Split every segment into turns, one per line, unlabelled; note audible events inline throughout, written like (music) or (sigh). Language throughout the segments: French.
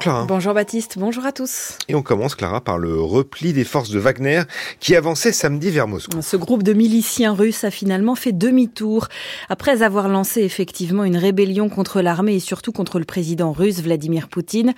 Clara.
Bonjour Baptiste, bonjour à tous.
Et on commence Clara par le repli des forces de Wagner qui avançait samedi vers Moscou.
Ce groupe de miliciens russes a finalement fait demi-tour après avoir lancé effectivement une rébellion contre l'armée et surtout contre le président russe Vladimir Poutine.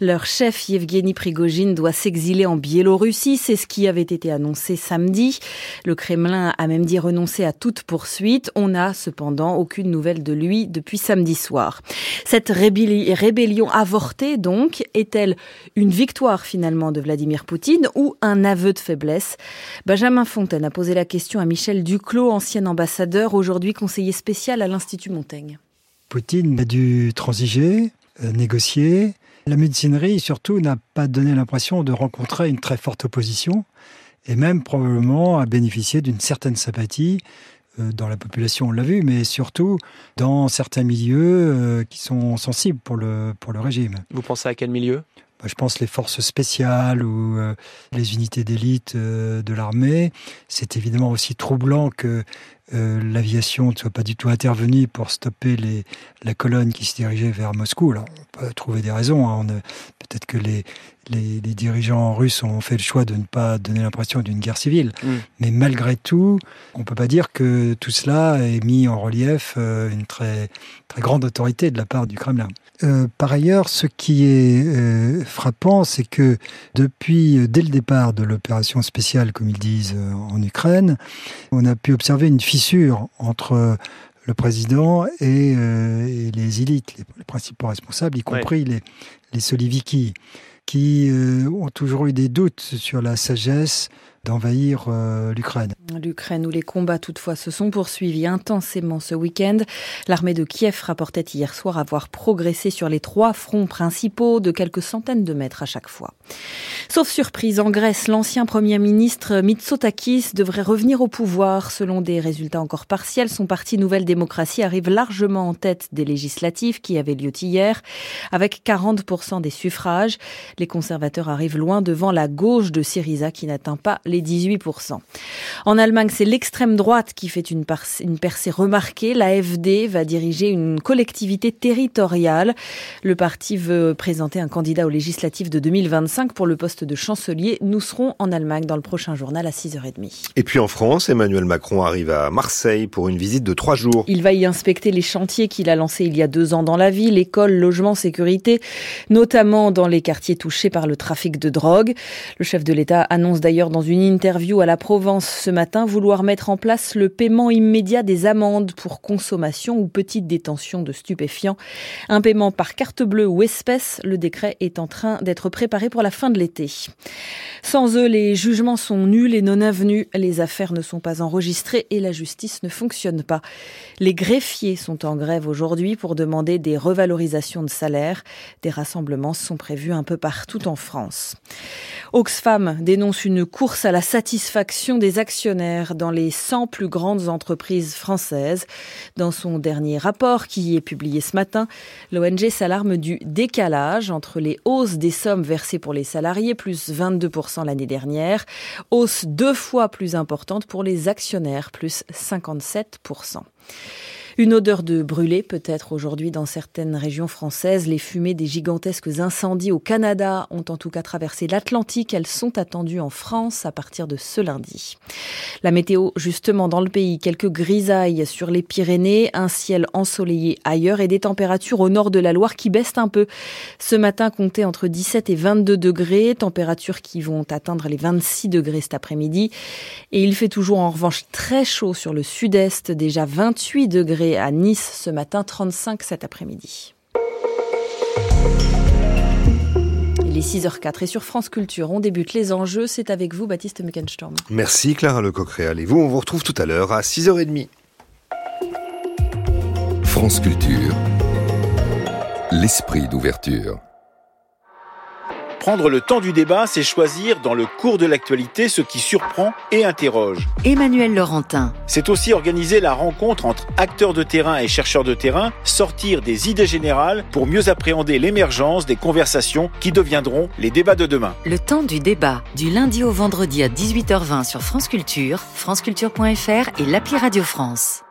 Leur chef Yevgeny Prigogine doit s'exiler en Biélorussie, c'est ce qui avait été annoncé samedi. Le Kremlin a même dit renoncer à toute poursuite. On n'a cependant aucune nouvelle de lui depuis samedi soir. Cette rébellion avortée donc est-elle une victoire finalement de Vladimir Poutine ou un aveu de faiblesse? Benjamin Fontaine a posé la question à Michel Duclos, ancien ambassadeur, aujourd'hui conseiller spécial à l'Institut Montaigne.
Poutine a dû transiger, euh, négocier. La médecinerie, surtout, n'a pas donné l'impression de rencontrer une très forte opposition et même probablement a bénéficié d'une certaine sympathie dans la population, on l'a vu, mais surtout dans certains milieux euh, qui sont sensibles pour le, pour le régime.
Vous pensez à quel milieu?
Bah, je pense les forces spéciales ou euh, les unités d'élite de l'armée. C'est évidemment aussi troublant que l'aviation ne soit pas du tout intervenue pour stopper les, la colonne qui se dirigeait vers Moscou. Alors, on peut trouver des raisons. Hein. Peut-être que les, les, dirigeants russes ont fait le choix de ne pas donner l'impression d'une guerre civile. Mm. Mais malgré tout, on ne peut pas dire que tout cela ait mis en relief euh, une très, très grande autorité de la part du Kremlin. Euh, par ailleurs, ce qui est euh, frappant, c'est que depuis, dès le départ de l'opération spéciale, comme ils disent en Ukraine, on a pu observer une fissure entre le président et, les élites, les, principaux responsables, y compris les, les Soliviki qui euh, ont toujours eu des doutes sur la sagesse d'envahir euh, l'Ukraine.
L'Ukraine où les combats toutefois se sont poursuivis intensément ce week-end. L'armée de Kiev rapportait hier soir avoir progressé sur les trois fronts principaux de quelques centaines de mètres à chaque fois. Sauf surprise, en Grèce, l'ancien Premier ministre Mitsotakis devrait revenir au pouvoir. Selon des résultats encore partiels, son parti Nouvelle Démocratie arrive largement en tête des législatives qui avaient lieu hier, avec 40% des suffrages. Les conservateurs arrivent loin devant la gauche de Syriza qui n'atteint pas les 18%. En Allemagne, c'est l'extrême droite qui fait une, une percée remarquée. L'AFD va diriger une collectivité territoriale. Le parti veut présenter un candidat aux législatives de 2025 pour le poste de chancelier. Nous serons en Allemagne dans le prochain journal à 6h30.
Et puis en France, Emmanuel Macron arrive à Marseille pour une visite de trois jours.
Il va y inspecter les chantiers qu'il a lancés il y a deux ans dans la ville, école, logement, sécurité, notamment dans les quartiers touchés par le trafic de drogue. Le chef de l'État annonce d'ailleurs dans une interview à la Provence ce matin vouloir mettre en place le paiement immédiat des amendes pour consommation ou petite détention de stupéfiants. Un paiement par carte bleue ou espèce, le décret est en train d'être préparé pour la fin de l'été. Sans eux, les jugements sont nuls et non avenus, les affaires ne sont pas enregistrées et la justice ne fonctionne pas. Les greffiers sont en grève aujourd'hui pour demander des revalorisations de salaire. Des rassemblements sont prévus un peu partout en France. Oxfam dénonce une course à la satisfaction des actionnaires dans les 100 plus grandes entreprises françaises. Dans son dernier rapport qui est publié ce matin, l'ONG s'alarme du décalage entre les hausses des sommes versées pour les salariés, plus 22% l'année dernière, hausse deux fois plus importante pour les actionnaires, plus 57%. Une odeur de brûlé peut-être aujourd'hui dans certaines régions françaises. Les fumées des gigantesques incendies au Canada ont en tout cas traversé l'Atlantique. Elles sont attendues en France à partir de ce lundi. La météo, justement, dans le pays, quelques grisailles sur les Pyrénées, un ciel ensoleillé ailleurs et des températures au nord de la Loire qui baissent un peu. Ce matin, comptez entre 17 et 22 degrés, températures qui vont atteindre les 26 degrés cet après-midi. Et il fait toujours en revanche très chaud sur le sud-est, déjà 28 degrés à Nice ce matin, 35 cet après-midi. Il est 6h04 et sur France Culture, on débute les enjeux. C'est avec vous, Baptiste Meckenstorm.
Merci Clara Lecoq-Réal. Et vous, on vous retrouve tout à l'heure à 6h30.
France Culture, l'esprit d'ouverture.
Prendre le temps du débat, c'est choisir dans le cours de l'actualité ce qui surprend et interroge.
Emmanuel Laurentin.
C'est aussi organiser la rencontre entre acteurs de terrain et chercheurs de terrain, sortir des idées générales pour mieux appréhender l'émergence des conversations qui deviendront les débats de demain.
Le temps du débat, du lundi au vendredi à 18h20 sur France Culture, franceculture.fr et l'appli Radio France.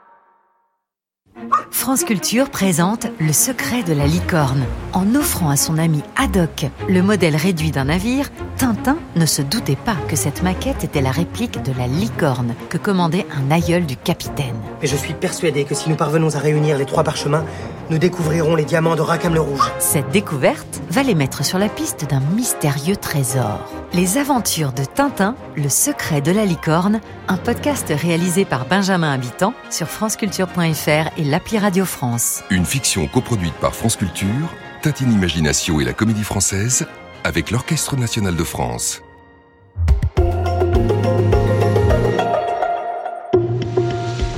France Culture présente Le secret de la licorne. En offrant à son ami Haddock le modèle réduit d'un navire, Tintin ne se doutait pas que cette maquette était la réplique de la licorne que commandait un aïeul du capitaine.
Et je suis persuadé que si nous parvenons à réunir les trois parchemins, nous découvrirons les diamants de Rackham le Rouge.
Cette découverte va les mettre sur la piste d'un mystérieux trésor. Les aventures de Tintin, le secret de la licorne, un podcast réalisé par Benjamin Habitant sur franceculture.fr et l'appli Radio France.
Une fiction coproduite par France Culture, Tintine Imagination et la Comédie Française avec l'Orchestre National de France.
«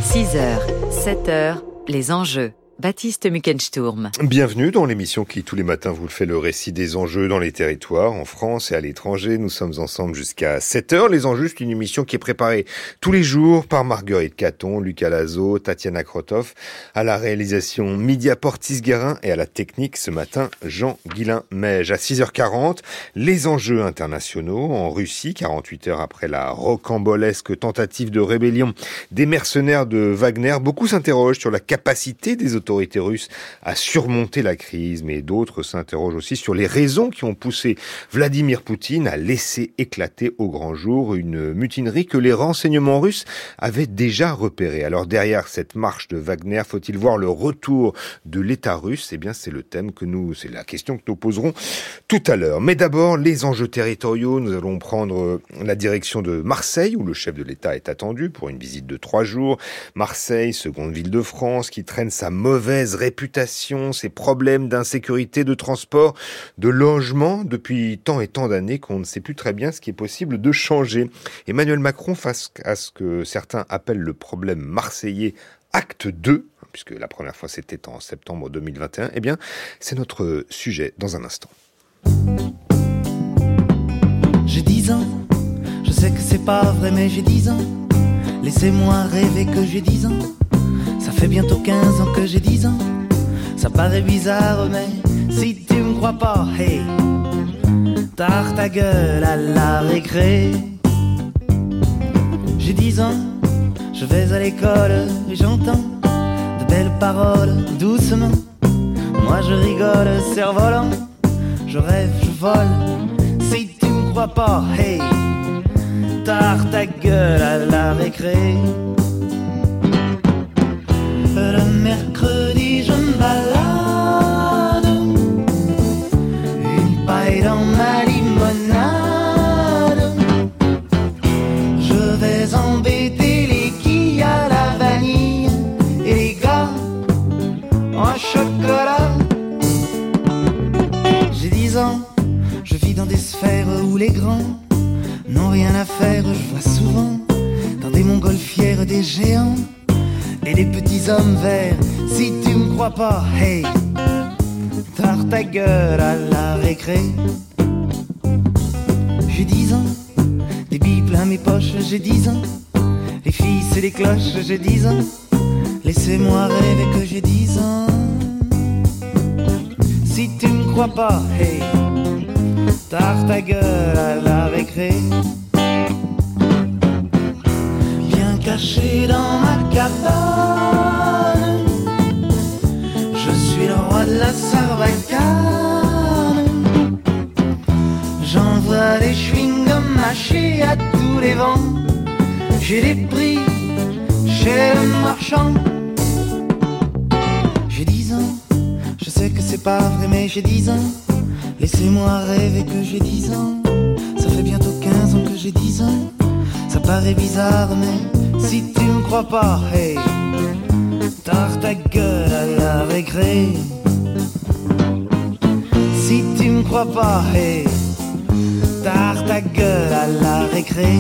6h, 7h, les enjeux. Baptiste Muckensturm.
Bienvenue dans l'émission qui tous les matins vous fait le récit des enjeux dans les territoires, en France et à l'étranger. Nous sommes ensemble jusqu'à 7 heures. Les enjeux, c'est une émission qui est préparée tous les jours par Marguerite Caton, Lucas Lazo, Tatiana Krotov, à la réalisation Media Portis-Guérin et à la technique ce matin Jean Guillain Meige. À 6h40, les enjeux internationaux en Russie, 48 heures après la rocambolesque tentative de rébellion des mercenaires de Wagner. Beaucoup s'interrogent sur la capacité des autorités russes à surmonter la crise, mais d'autres s'interrogent aussi sur les raisons qui ont poussé Vladimir Poutine à laisser éclater au grand jour une mutinerie que les renseignements russes avaient déjà repérée. Alors derrière cette marche de Wagner, faut-il voir le retour de l'État russe? Eh bien, c'est le thème que nous, c'est la question que nous poserons tout à l'heure. Mais d'abord, les enjeux territoriaux. Nous allons prendre la direction de Marseille, où le chef de l'État est attendu pour une visite de trois jours. Marseille, seconde ville de France, qui traîne sa mauvaise réputation, ses problèmes d'insécurité, de transport, de logement depuis tant et tant d'années qu'on ne sait plus très bien ce qui est possible de changer. Emmanuel Macron, face à ce que certains appellent le problème marseillais acte 2, puisque la première fois c'était en septembre 2021, eh bien, c'est notre sujet dans un instant.
J'ai 10 ans, je sais que c'est pas vrai, mais j'ai 10 ans. Laissez-moi rêver que j'ai 10 ans. Ça fait bientôt 15 ans que j'ai 10 ans. Ça paraît bizarre, mais si tu me crois pas, hey, tard ta gueule à la récré. J'ai 10 ans, je vais à l'école et j'entends de belles paroles doucement. Moi je rigole, cerf-volant, je rêve, je vole. Si tu me crois pas, hey, tard ta gueule à la récré. Le mercredi, je me balade. Une paille dans ma limonade. Je vais embêter les quilles à la vanille et les gars en chocolat. J'ai 10 ans, je vis dans des sphères où les grands n'ont rien à faire. Je vois souvent dans des montgolfières des géants et des petits hommes verts. Si tu me crois pas, hey, tard ta gueule à la récré. J'ai 10 ans, des billes plein mes poches, j'ai 10 ans. Les filles, c'est les cloches, j'ai 10 ans. Laissez-moi rêver que j'ai 10 ans. Si tu me crois pas, hey, tard ta gueule à la récré. Caché dans ma cabane, je suis le roi de la sarbacane. J'envoie des chewing-gums mâchés à tous les vents. J'ai des prix chez le marchand. J'ai 10 ans, je sais que c'est pas vrai, mais j'ai 10 ans. Laissez-moi rêver que j'ai 10 ans. Ça fait bientôt 15 ans que j'ai 10 ans. Ça paraît bizarre, mais si tu me crois pas, hey, tard ta gueule à la récré. Si tu me crois pas, hey, tard ta gueule à la récré.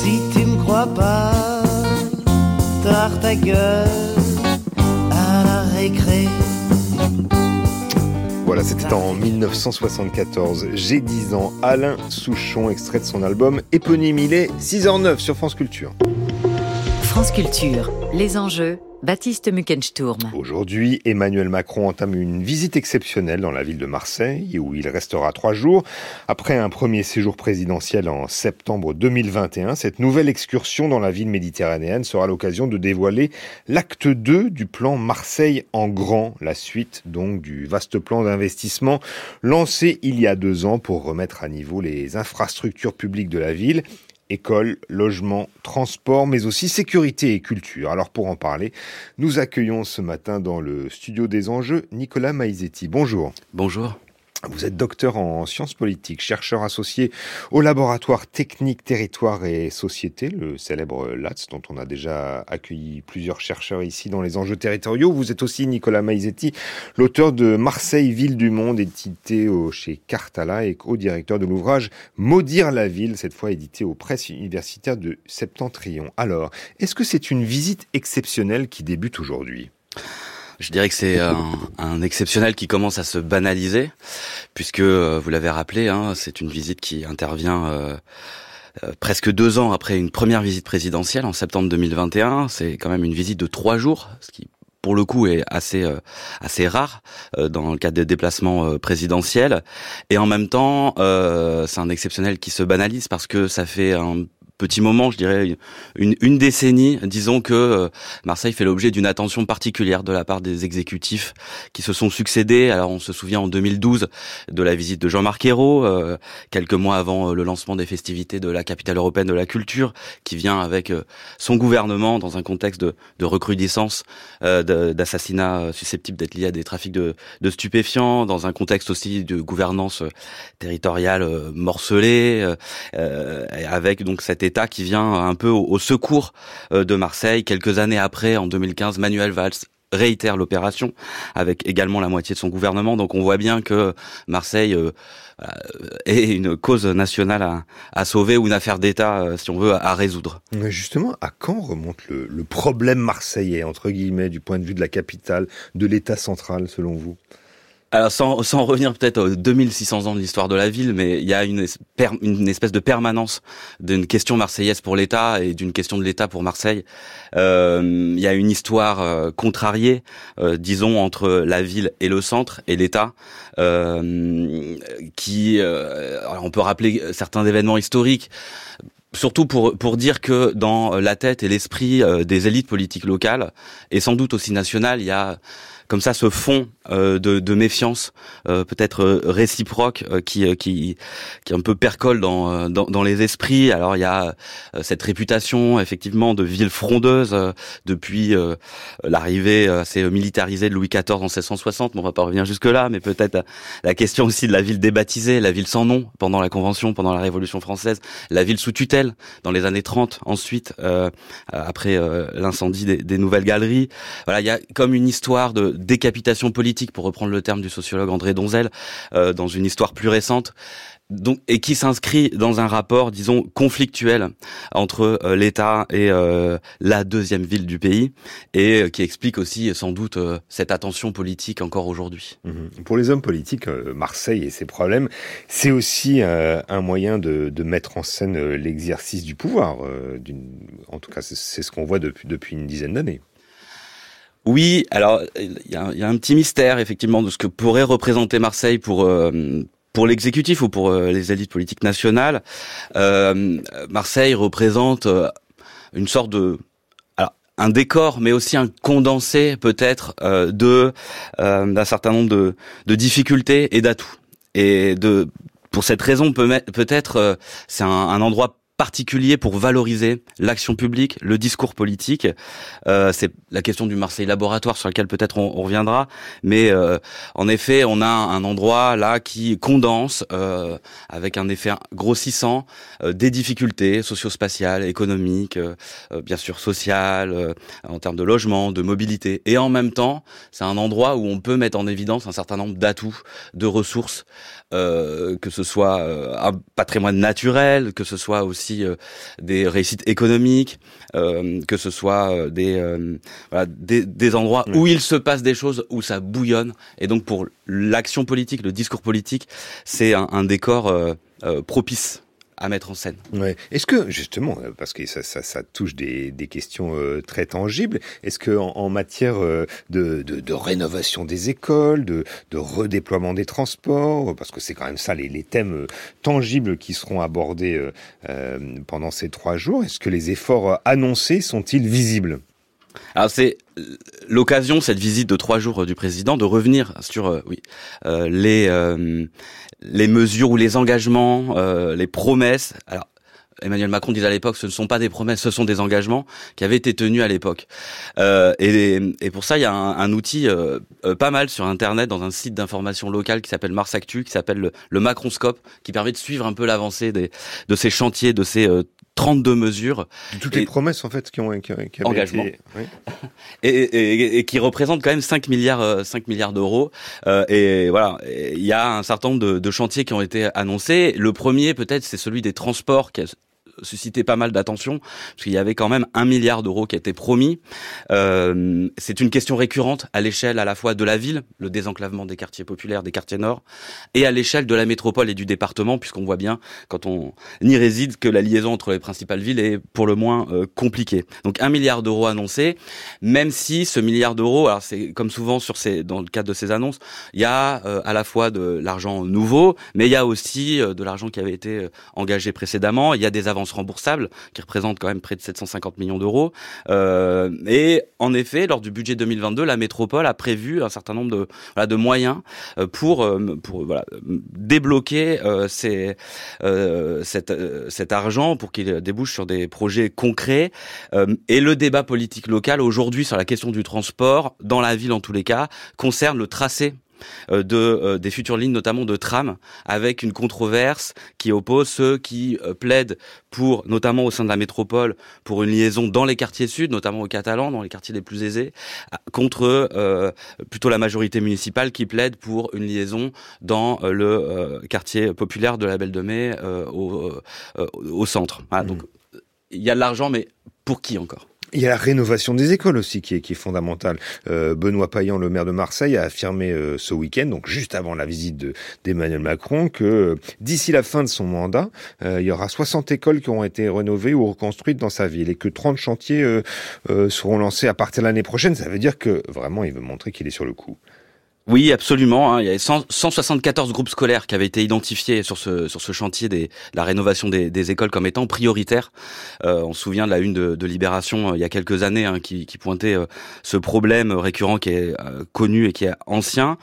Si tu me crois pas, tard ta gueule à la récré.
Voilà, c'était en 1974. J'ai 10 ans. Alain Souchon, extrait de son album éponyme. Il est 6h09 sur France Culture.
France Culture. Les enjeux, Baptiste Muckensturm.
Aujourd'hui, Emmanuel Macron entame une visite exceptionnelle dans la ville de Marseille, où il restera trois jours. Après un premier séjour présidentiel en septembre 2021, cette nouvelle excursion dans la ville méditerranéenne sera l'occasion de dévoiler l'acte 2 du plan Marseille en grand, la suite donc du vaste plan d'investissement lancé il y a deux ans pour remettre à niveau les infrastructures publiques de la ville école, logement, transport, mais aussi sécurité et culture. Alors pour en parler, nous accueillons ce matin dans le studio des enjeux Nicolas Maizetti. Bonjour.
Bonjour.
Vous êtes docteur en sciences politiques, chercheur associé au laboratoire technique territoire et société, le célèbre LATS, dont on a déjà accueilli plusieurs chercheurs ici dans les enjeux territoriaux. Vous êtes aussi Nicolas Maizetti, l'auteur de Marseille, ville du monde, édité chez Cartala et co-directeur de l'ouvrage Maudire la ville, cette fois édité aux presses universitaires de Septentrion. Alors, est-ce que c'est une visite exceptionnelle qui débute aujourd'hui?
Je dirais que c'est un, exceptionnel qui commence à se banaliser, puisque euh, vous l'avez rappelé, hein, c'est une visite qui intervient euh, euh, presque deux ans après une première visite présidentielle en septembre 2021. C'est quand même une visite de trois jours, ce qui pour le coup est assez assez rare dans le cadre des déplacements présidentiels et en même temps c'est un exceptionnel qui se banalise parce que ça fait un petit moment, je dirais une, une décennie, disons que euh, Marseille fait l'objet d'une attention particulière de la part des exécutifs qui se sont succédés. Alors on se souvient en 2012 de la visite de Jean-Marc Ayrault, euh, quelques mois avant euh, le lancement des festivités de la capitale européenne de la culture, qui vient avec son gouvernement dans un contexte de, de recrudescence d'assassinats susceptibles d'être liés à des trafics de, de, stupéfiants, dans un contexte aussi de gouvernance territoriale morcelée, avec donc cette État qui vient un peu au, secours euh, de Marseille. Quelques années après, en 2015, Manuel Valls réitère l'opération avec également la moitié de son gouvernement. Donc on voit bien que Marseille euh, est une cause nationale à, sauver ou une affaire d'État, euh, si on veut, à, résoudre.
Mais justement, à quand remonte le, le problème marseillais, entre guillemets, du point de vue de la capitale, de l'État central, selon vous?
Alors sans, sans revenir peut-être aux 2600 ans de l'histoire de la ville, mais il y a une, espèce de permanence d'une question marseillaise pour l'État et d'une question de l'État pour Marseille. Euh, il y a une histoire euh, contrariée, euh, disons, entre la ville et le centre et l'État, euh, qui, on peut rappeler certains événements historiques surtout pour pour dire que dans la tête et l'esprit des élites politiques locales et sans doute aussi nationales, il y a comme ça ce fond euh, de, de, méfiance euh, peut-être euh, réciproque qui, qui qui un peu percole dans, dans, dans les esprits. Alors il y a cette réputation effectivement de ville frondeuse depuis l'arrivée assez militarisée de Louis XIV en 1660. Bon, on va pas revenir jusque là, mais peut-être la question aussi de la ville débaptisée, la ville sans nom pendant la Convention, pendant la Révolution française, la ville sous tutelle dans les années 30 ensuite après l'incendie des, des nouvelles galeries. Voilà, il y a comme une histoire de décapitation politique, pour reprendre le terme du sociologue André Donzel, euh, dans une histoire plus récente. Donc, et qui s'inscrit dans un rapport, disons, conflictuel entre euh, l'État et euh, la deuxième ville du pays, et qui explique aussi sans doute cette attention politique encore aujourd'hui.
Mhm. Pour les hommes politiques, Marseille et ses problèmes, c'est aussi un moyen de, mettre en scène l'exercice du pouvoir. en tout cas, c'est ce qu'on voit depuis une dizaine d'années.
Oui, alors il y a, y a, un petit mystère effectivement de ce que pourrait représenter Marseille pour euh, pour l'exécutif ou pour euh, les élites politiques nationales. Euh, Marseille représente euh, une sorte de alors, un décor, mais aussi un condensé peut-être de d'un certain nombre de, de difficultés et d'atouts. Et de pour cette raison, peut-être c'est un, un endroit particulier pour valoriser l'action publique, le discours politique. Euh, c'est la question du Marseille laboratoire sur laquelle peut-être on, reviendra, mais euh, en effet, on a un endroit là qui condense euh, avec un effet grossissant euh, des difficultés socio-spatiales, économiques, euh, bien sûr sociales, en termes de logement, de mobilité, et en même temps, c'est un endroit où on peut mettre en évidence un certain nombre d'atouts, de ressources, que ce soit un patrimoine naturel, que ce soit aussi euh, des réussites économiques, euh, que ce soit euh, des, voilà, des, des endroits où il se passe des choses, où ça bouillonne. Et donc pour l'action politique, le discours politique, c'est un, un, décor propice à mettre en scène.
Ouais. Est-ce que justement, euh, parce que ça, ça, ça touche des, des questions euh, très tangibles, est-ce que en, en matière euh, de, de, de, rénovation des écoles, de, de redéploiement des transports, parce que c'est quand même ça les, les, thèmes tangibles qui seront abordés euh, pendant ces trois jours, est-ce que les efforts annoncés sont-ils visibles?
Alors c'est l'occasion, cette visite de trois jours du président, de revenir sur euh, oui euh, les euh, les mesures ou les engagements, les promesses. Alors Emmanuel Macron disait à l'époque, ce ne sont pas des promesses, ce sont des engagements qui avaient été tenus à l'époque. Euh, et, et, pour ça, il y a un, un outil euh, pas mal sur Internet, dans un site d'information locale qui s'appelle Mars Actu, qui s'appelle le, le, Macronscope, qui permet de suivre un peu l'avancée de ces chantiers, de ces euh, 32 mesures.
De toutes et, les promesses, en fait, qui ont, qui, qui
engagement.
été... Oui. (laughs)
Et, et, et, qui représentent quand même 5 milliards, 5 milliards d'euros. Euh, et voilà, il y a un certain nombre de, de, chantiers qui ont été annoncés. Le premier, peut-être, c'est celui des transports, qui a suscité pas mal d'attention, parce qu'il y avait quand même un milliard d'euros qui été promis. Euh, c'est une question récurrente à l'échelle à la fois de la ville, le désenclavement des quartiers populaires, des quartiers nord, et à l'échelle de la métropole et du département, puisqu'on voit bien, quand on y réside, que la liaison entre les principales villes est pour le moins euh, compliquée. Donc un milliard d'euros annoncé, même si ce milliard d'euros, alors c'est comme souvent sur ces, dans le cadre de ces annonces, il y a euh, à la fois de l'argent nouveau, mais il y a aussi euh, de l'argent qui avait été engagé précédemment, il y a des avances remboursables qui représentent quand même près de 750 millions d'euros. Euh, et en effet, lors du budget 2022, la métropole a prévu un certain nombre de, moyens pour, débloquer euh, euh, cet, cet argent pour qu'il débouche sur des projets concrets. et le débat politique local aujourd'hui sur la question du transport, dans la ville en tous les cas, concerne le tracé de euh, des futures lignes notamment de tram avec une controverse qui oppose ceux qui euh, plaident pour notamment au sein de la métropole pour une liaison dans les quartiers sud notamment aux Catalans dans les quartiers les plus aisés contre euh, plutôt la majorité municipale qui plaide pour une liaison dans le quartier populaire de la Belle de Mai au, au centre voilà, mmh. donc il y a de l'argent mais pour qui encore?
Il y a la rénovation des écoles aussi qui est, qui est fondamentale. Euh, Benoît Payan, le maire de Marseille, a affirmé euh, ce week-end, donc juste avant la visite d'Emmanuel Macron, que euh, d'ici la fin de son mandat, euh, il y aura 60 écoles qui auront été rénovées ou reconstruites dans sa ville et que 30 chantiers euh, seront lancés à partir de l'année prochaine. Ça veut dire que vraiment, il veut montrer qu'il est sur le coup.
Oui, absolument. Hein. Il y avait 100, 174 groupes scolaires qui avaient été identifiés sur ce sur ce chantier de la rénovation des, des écoles comme étant prioritaires. Euh, on se souvient de la une de, de Libération euh, il y a quelques années hein, qui, qui, pointait euh, ce problème récurrent qui est euh, connu et qui est ancien.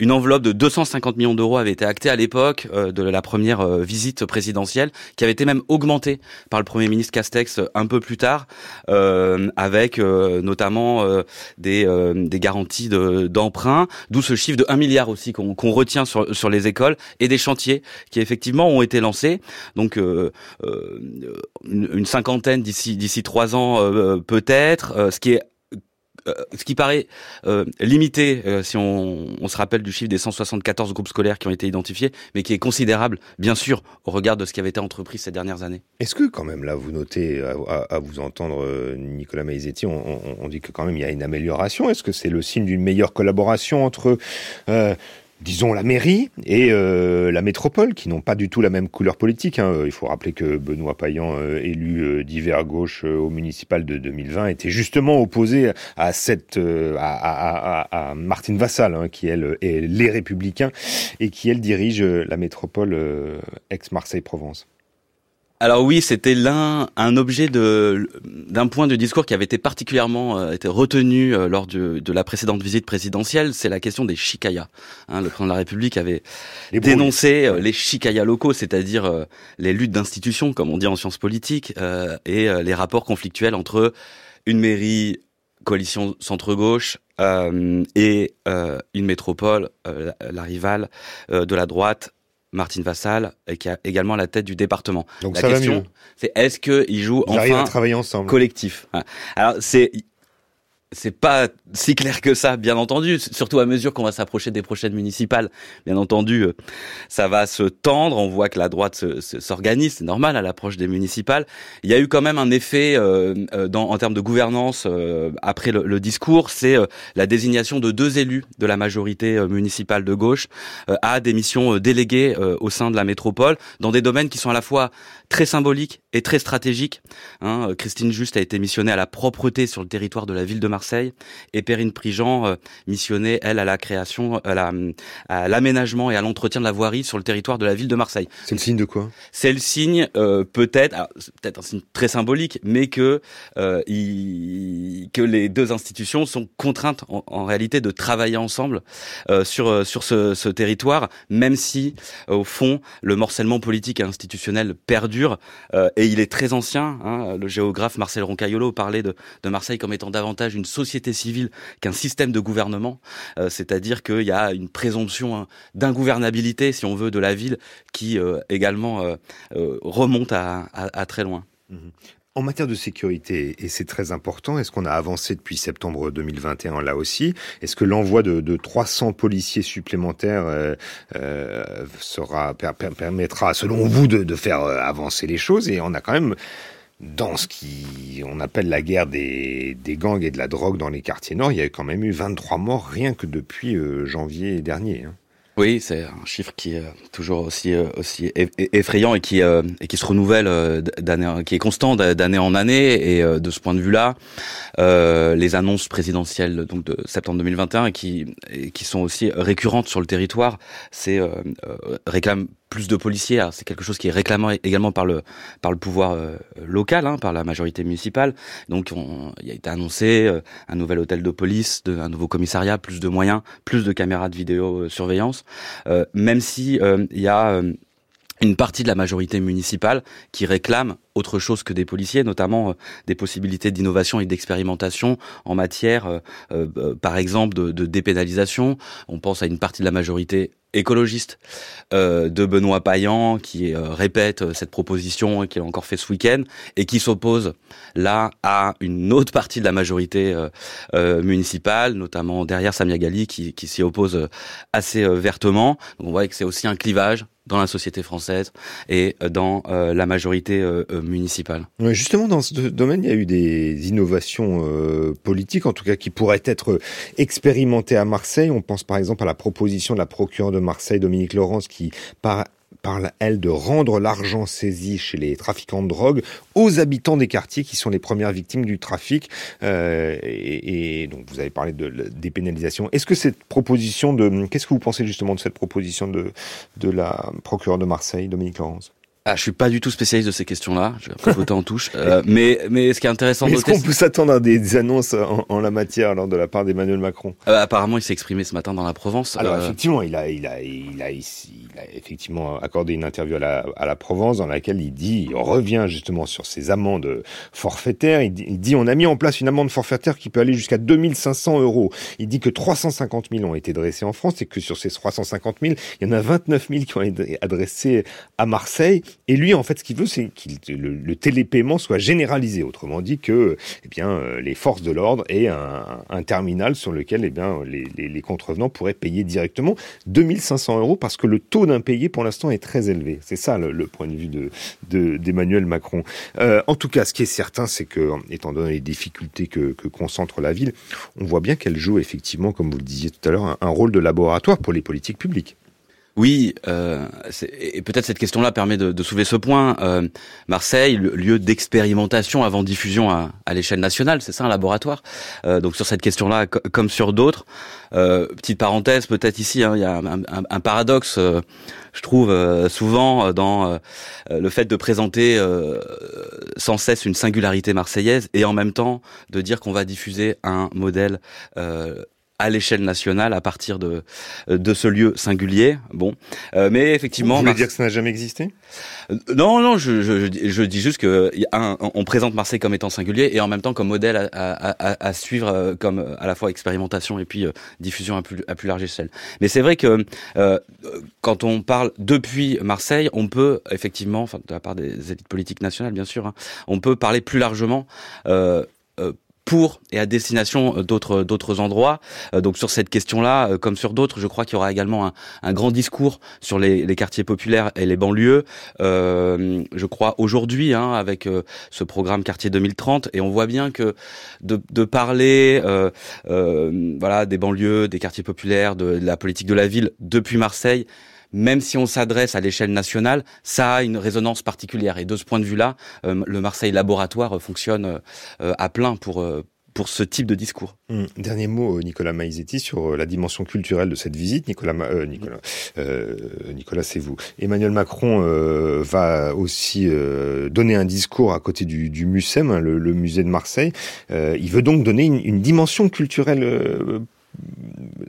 Une enveloppe de 250 millions d'euros avait été actée à l'époque de la première visite présidentielle, qui avait été même augmentée par le premier ministre Castex un peu plus tard, avec notamment des, des garanties d'emprunt, ce chiffre de 1 milliard aussi qu'on qu retient sur, les écoles et des chantiers qui effectivement ont été lancés. Donc euh, euh, une, une, cinquantaine d'ici d'ici trois ans euh, peut-être, ce qui est ce qui paraît euh, limité euh, si on, se rappelle du chiffre des 174 groupes scolaires qui ont été identifiés, mais qui est considérable, bien sûr, au regard de ce qui avait été entrepris ces dernières années.
Est-ce que quand même là, vous notez, à, vous entendre, Nicolas Maizetti, on, on, on, dit que quand même il y a une amélioration. Est-ce que c'est le signe d'une meilleure collaboration entre euh, disons la mairie et euh, la métropole qui n'ont pas du tout la même couleur politique. Hein. Il faut rappeler que Benoît Payan, euh, élu euh, d'hiver gauche au municipal de 2020, était justement opposé à cette à, Martine Vassal, hein, qui elle est les Républicains et qui elle dirige la métropole ex-Marseille-Provence.
Alors oui, c'était l'un un objet de d'un point de discours qui avait été particulièrement euh, été retenu euh, lors de, de la précédente visite présidentielle, c'est la question des chicayas. Hein, le président de la République avait les dénoncé euh, les chicayas locaux, c'est-à-dire euh, les luttes d'institutions, comme on dit en sciences politiques, euh, et les rapports conflictuels entre une mairie coalition centre-gauche et une métropole, la, la, rivale de la droite, Martine Vassal, et qui a également la tête du département.
Donc
la
ça
question, c'est est-ce qu'ils jouent
Ils
enfin
à travailler ensemble.
collectif? Alors c'est c'est pas si clair que ça, bien entendu. Surtout à mesure qu'on va s'approcher des prochaines municipales, bien entendu, euh, ça va se tendre. On voit que la droite s'organise, c'est normal à l'approche des municipales. Il y a eu quand même un effet euh, euh, dans, en termes de gouvernance après le, discours, c'est la désignation de deux élus de la majorité municipale de gauche à des missions déléguées au sein de la métropole dans des domaines qui sont à la fois très symboliques et très stratégiques. Hein, Christine Juste a été missionnée à la propreté sur le territoire de la ville de Marseille et Perrine Prigent euh, missionnée, elle, à la création, à l'aménagement et à l'entretien de la voirie sur le territoire de la ville de Marseille.
C'est le signe de quoi?
C'est le signe, euh, peut-être, peut-être un signe très symbolique, mais que euh, il, que les deux institutions sont contraintes en, réalité de travailler ensemble euh, sur sur ce, ce, territoire, même si au fond le morcellement politique et institutionnel perdure et il est très ancien. Hein, le géographe Marcel Roncaiolo parlait de, Marseille comme étant davantage une société civile qu'un système de gouvernement, euh, c'est-à-dire qu'il y a une présomption hein, d'ingouvernabilité, si on veut, de la ville qui euh, également euh, remonte à, très loin.
En matière de sécurité, et c'est très important, est-ce qu'on a avancé depuis septembre 2021 là aussi? Est-ce que l'envoi de, 300 policiers supplémentaires sera, permettra, selon vous, de, de faire avancer les choses? Et on a quand même dans ce qui on appelle la guerre des, gangs et de la drogue dans les quartiers nord, il y a quand même eu 23 morts rien que depuis euh, janvier dernier. Hein.
Oui, c'est un chiffre qui est toujours aussi euh, aussi effrayant et qui euh, et qui se renouvelle d'année, qui est constant d'année en année. Et de ce point de vue-là, les annonces présidentielles donc de septembre 2021 qui qui sont aussi récurrentes sur le territoire, c'est réclament plus de policiers. C'est quelque chose qui est réclamé également par le par le pouvoir euh, local, hein, par la majorité municipale. Donc, on, il a été annoncé euh, un nouvel hôtel de police, un nouveau commissariat, plus de moyens, plus de caméras de vidéosurveillance. Euh, même si il y a une partie de la majorité municipale qui réclame autre chose que des policiers, notamment des possibilités d'innovation et d'expérimentation en matière, par exemple, de, dépénalisation. On pense à une partie de la majorité écologiste euh, de Benoît Payan qui euh, répète euh, cette proposition qu'il a encore fait ce week-end et qui s'oppose là à une autre partie de la majorité municipale, notamment derrière Samia Gali qui, s'y oppose assez vertement. Donc on voit que c'est aussi un clivage dans la société française et dans euh, la majorité euh, euh.
Justement, dans ce domaine, il y a eu des innovations politiques, en tout cas qui pourraient être expérimentées à Marseille. On pense par exemple à la proposition de la procureure de Marseille, Dominique Laurence, qui par parle, elle, de rendre l'argent saisi chez les trafiquants de drogue aux habitants des quartiers qui sont les premières victimes du trafic. Euh, et, donc, vous avez parlé de, de dépénalisation. Est-ce que cette proposition de... Qu'est-ce que vous pensez justement de cette proposition de, de la procureure de Marseille, Dominique Laurence?
Ah, je suis pas du tout spécialiste de ces questions-là. Je vais voter en touche. Euh, mais, mais ce qui est intéressant
Est-ce qu'on peut s'attendre à des annonces en, la matière alors de la part d'Emmanuel Macron?
Euh, Apparemment, il s'est exprimé ce matin dans la Provence.
Alors euh, effectivement, il a, il a, il a, ici, il a effectivement accordé une interview à la, à la Provence dans laquelle il dit, il revient justement sur ces amendes forfaitaires. Il dit, il dit, on a mis en place une amende forfaitaire qui peut aller jusqu'à 2500 euros. Il dit que 350 000 ont été dressés en France et que sur ces 350 000, il y en a 29 000 qui ont été adressés à Marseille. Et lui, en fait, ce qu'il veut, c'est que le, télépaiement soit généralisé. Autrement dit, que eh bien, euh, les forces de l'ordre aient un, terminal sur lequel eh bien, les, contrevenants pourraient payer directement 2500 euros parce que le taux d'impayé, pour l'instant, est très élevé. C'est ça le, point de vue d'Emmanuel de, Macron. Euh, en tout cas, ce qui est certain, c'est que, étant donné les difficultés que, concentre la ville, on voit bien qu'elle joue effectivement, comme vous le disiez tout à l'heure, un rôle de laboratoire pour les politiques publiques.
Oui, euh, et peut-être cette question-là permet de, soulever ce point. Euh, Marseille, le lieu d'expérimentation avant diffusion à, l'échelle nationale, c'est ça un laboratoire. Euh, donc sur cette question-là, comme sur d'autres, euh, petite parenthèse peut-être ici, hein, il y a un, paradoxe, je trouve souvent dans le fait de présenter sans cesse une singularité marseillaise et en même temps de dire qu'on va diffuser un modèle à l'échelle nationale à partir de de ce lieu singulier. Bon, euh, mais effectivement,
vous voulez dire que ça n'a jamais existé?
Euh, Non, non, je, je, je, dis juste que un, on présente Marseille comme étant singulier et en même temps comme modèle à, à, à suivre, euh, comme à la fois expérimentation et puis diffusion à plus à plus large échelle. Mais c'est vrai que euh, quand on parle depuis Marseille, on peut effectivement, enfin de la part des élites politiques nationales bien sûr, hein, on peut parler plus largement. Euh, pour et à destination d'autres d'autres endroits. donc sur cette question-là, comme sur d'autres, je crois qu'il y aura également un, grand discours sur les, quartiers populaires et les banlieues. je crois aujourd'hui, hein, avec ce programme Quartier 2030, et on voit bien que de, parler, voilà, des banlieues, des quartiers populaires, de la politique de la ville depuis Marseille même si on s'adresse à l'échelle nationale, ça a une résonance particulière. Et de ce point de vue-là, euh, le Marseille Laboratoire fonctionne euh, à plein pour euh, pour ce type de discours.
Hum, dernier mot, Nicolas Maizetti, sur la dimension culturelle de cette visite. Nicolas, Nicolas, Nicolas, c'est vous. Emmanuel Macron va aussi donner un discours à côté du, MUSEM, hein, le, musée de Marseille. il veut donc donner une, dimension culturelle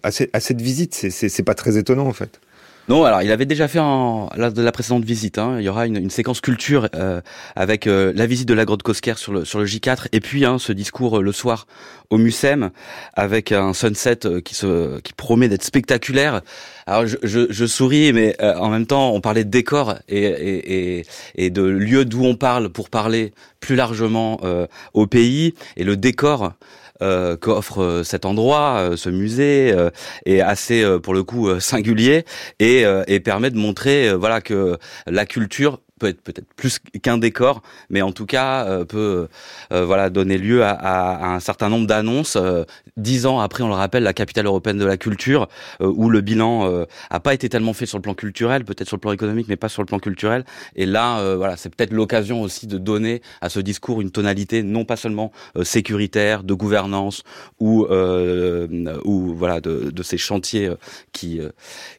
à, à, cette visite. C'est pas très étonnant en fait.
Non, alors il avait déjà fait en, la, de la précédente visite. Hein, il y aura une, une séquence culture euh, avec euh, la visite de la grotte Cosquer sur le sur le J4 et puis hein, ce discours euh, le soir au Mucem avec un sunset qui se qui promet d'être spectaculaire. Alors je, je, je souris, mais en même temps on parlait de décor et et, et, et de lieu d'où on parle pour parler plus largement au pays et le décor euh, qu'offre euh, cet endroit, euh, ce musée, euh, est assez, pour le coup, singulier et, et permet de montrer, voilà, que la culture peut être peut-être plus qu'un décor, mais en tout cas euh, peut euh, voilà donner lieu à, à, un certain nombre d'annonces. Euh, dix ans après, on le rappelle, la capitale européenne de la culture, où le bilan a pas été tellement fait sur le plan culturel, peut-être sur le plan économique, mais pas sur le plan culturel. Et là, voilà, c'est peut-être l'occasion aussi de donner à ce discours une tonalité non pas seulement sécuritaire, de gouvernance ou ou voilà de, de ces chantiers qui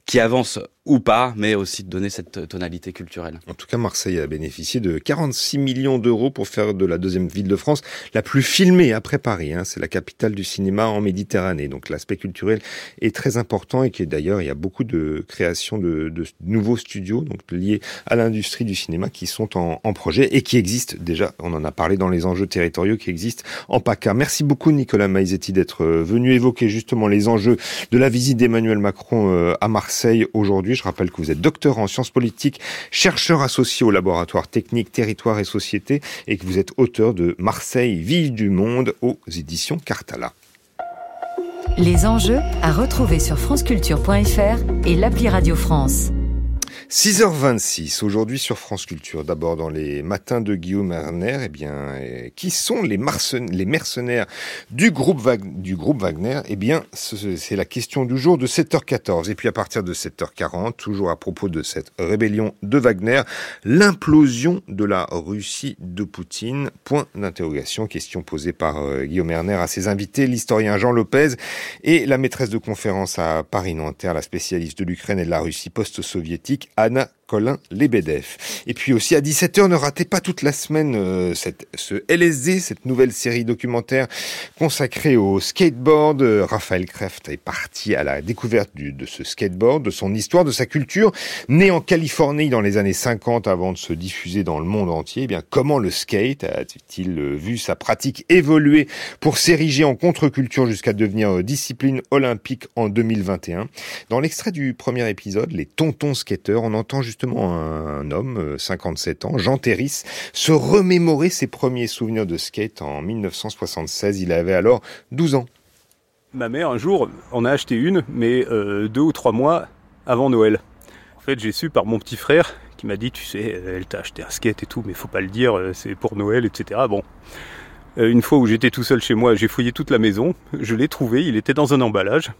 qui avancent ou pas, mais aussi de donner cette tonalité culturelle.
En tout cas, Marseille a bénéficié de 46 millions d'euros pour faire de la deuxième ville de France la plus filmée après Paris. Hein. C'est la capitale du cinéma en Méditerranée. Donc l'aspect culturel est très important et d'ailleurs, il y a beaucoup de créations de, nouveaux studios donc liés à l'industrie du cinéma qui sont en, en, projet et qui existent déjà. On en a parlé dans les enjeux territoriaux qui existent en PACA. Merci beaucoup Nicolas Maizetti d'être venu évoquer justement les enjeux de la visite d'Emmanuel Macron euh, à Aujourd'hui. Je rappelle que vous êtes docteur en sciences politiques, chercheur associé au laboratoire technique Territoire et Société et que vous êtes auteur de Marseille, ville du monde aux éditions Cartala.
Les enjeux à retrouver sur franceculture.fr et l'appli Radio France.
6h26 aujourd'hui sur France Culture. D'abord dans les matins de Guillaume Erner, eh bien, eh, qui sont les, mercenaires du groupe, du groupe Wagner? Eh bien, c'est la question du jour de 7h14. Et puis à partir de 7h40, toujours à propos de cette rébellion de Wagner, l'implosion de la Russie de Poutine. Point d'interrogation. Question posée par euh, Guillaume Erner à ses invités, l'historien Jean Lopez et la maîtresse de conférence à Paris-Nanterre, la spécialiste de l'Ukraine et de la Russie post-soviétique, Ana Colin Lebedev. Et puis aussi à 17h, ne ratez pas toute la semaine euh, cette, ce LSD, cette nouvelle série documentaire consacrée au skateboard. Euh, Raphaël Kreft est parti à la découverte du, de ce skateboard, de son histoire, de sa culture. Né en Californie dans les années 50 avant de se diffuser dans le monde entier, eh bien comment le skate a-t-il euh, vu sa pratique évoluer pour s'ériger en contre-culture jusqu'à devenir discipline olympique en 2021 Dans l'extrait du premier épisode, les tontons skateurs, on entend juste justement un homme, 57 euh, ans, Jean Terris, se remémorer ses premiers souvenirs de skate en 1976. Il avait alors 12 ans.
Ma mère, un jour, en a acheté une, mais euh, deux ou trois mois avant Noël. En fait, j'ai su par mon petit frère qui m'a dit, tu sais, elle t'a acheté un skate et tout, mais faut pas le dire, euh, c'est pour Noël, etc. Bon. Une fois où j'étais tout seul chez moi, j'ai fouillé toute la maison, je l'ai trouvé, il était dans un emballage.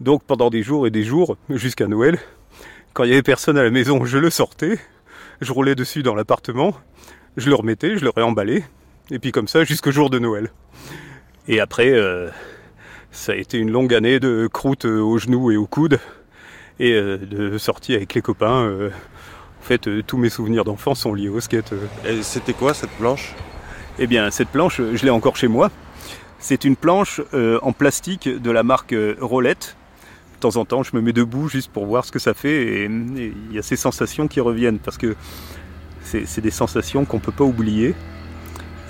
Donc pendant des jours et des jours, jusqu'à Noël, quand il y avait personne à la maison, je le sortais, je roulais dessus dans l'appartement, je le remettais, je le réemballais, et puis comme ça jusqu'au jour de Noël. Et après, euh, ça a été une longue année de croûte aux genoux et aux coudes, et euh, de sortie avec les copains. Euh, en fait, tous mes souvenirs d'enfance sont liés au skate.
Et c'était quoi cette planche?
Eh bien, cette planche, je l'ai encore chez moi. C'est une planche en plastique de la marque Rolette de temps en temps, je me mets debout juste pour voir ce que ça fait et il y a ces sensations qui reviennent parce que c'est des sensations qu'on ne peut pas oublier.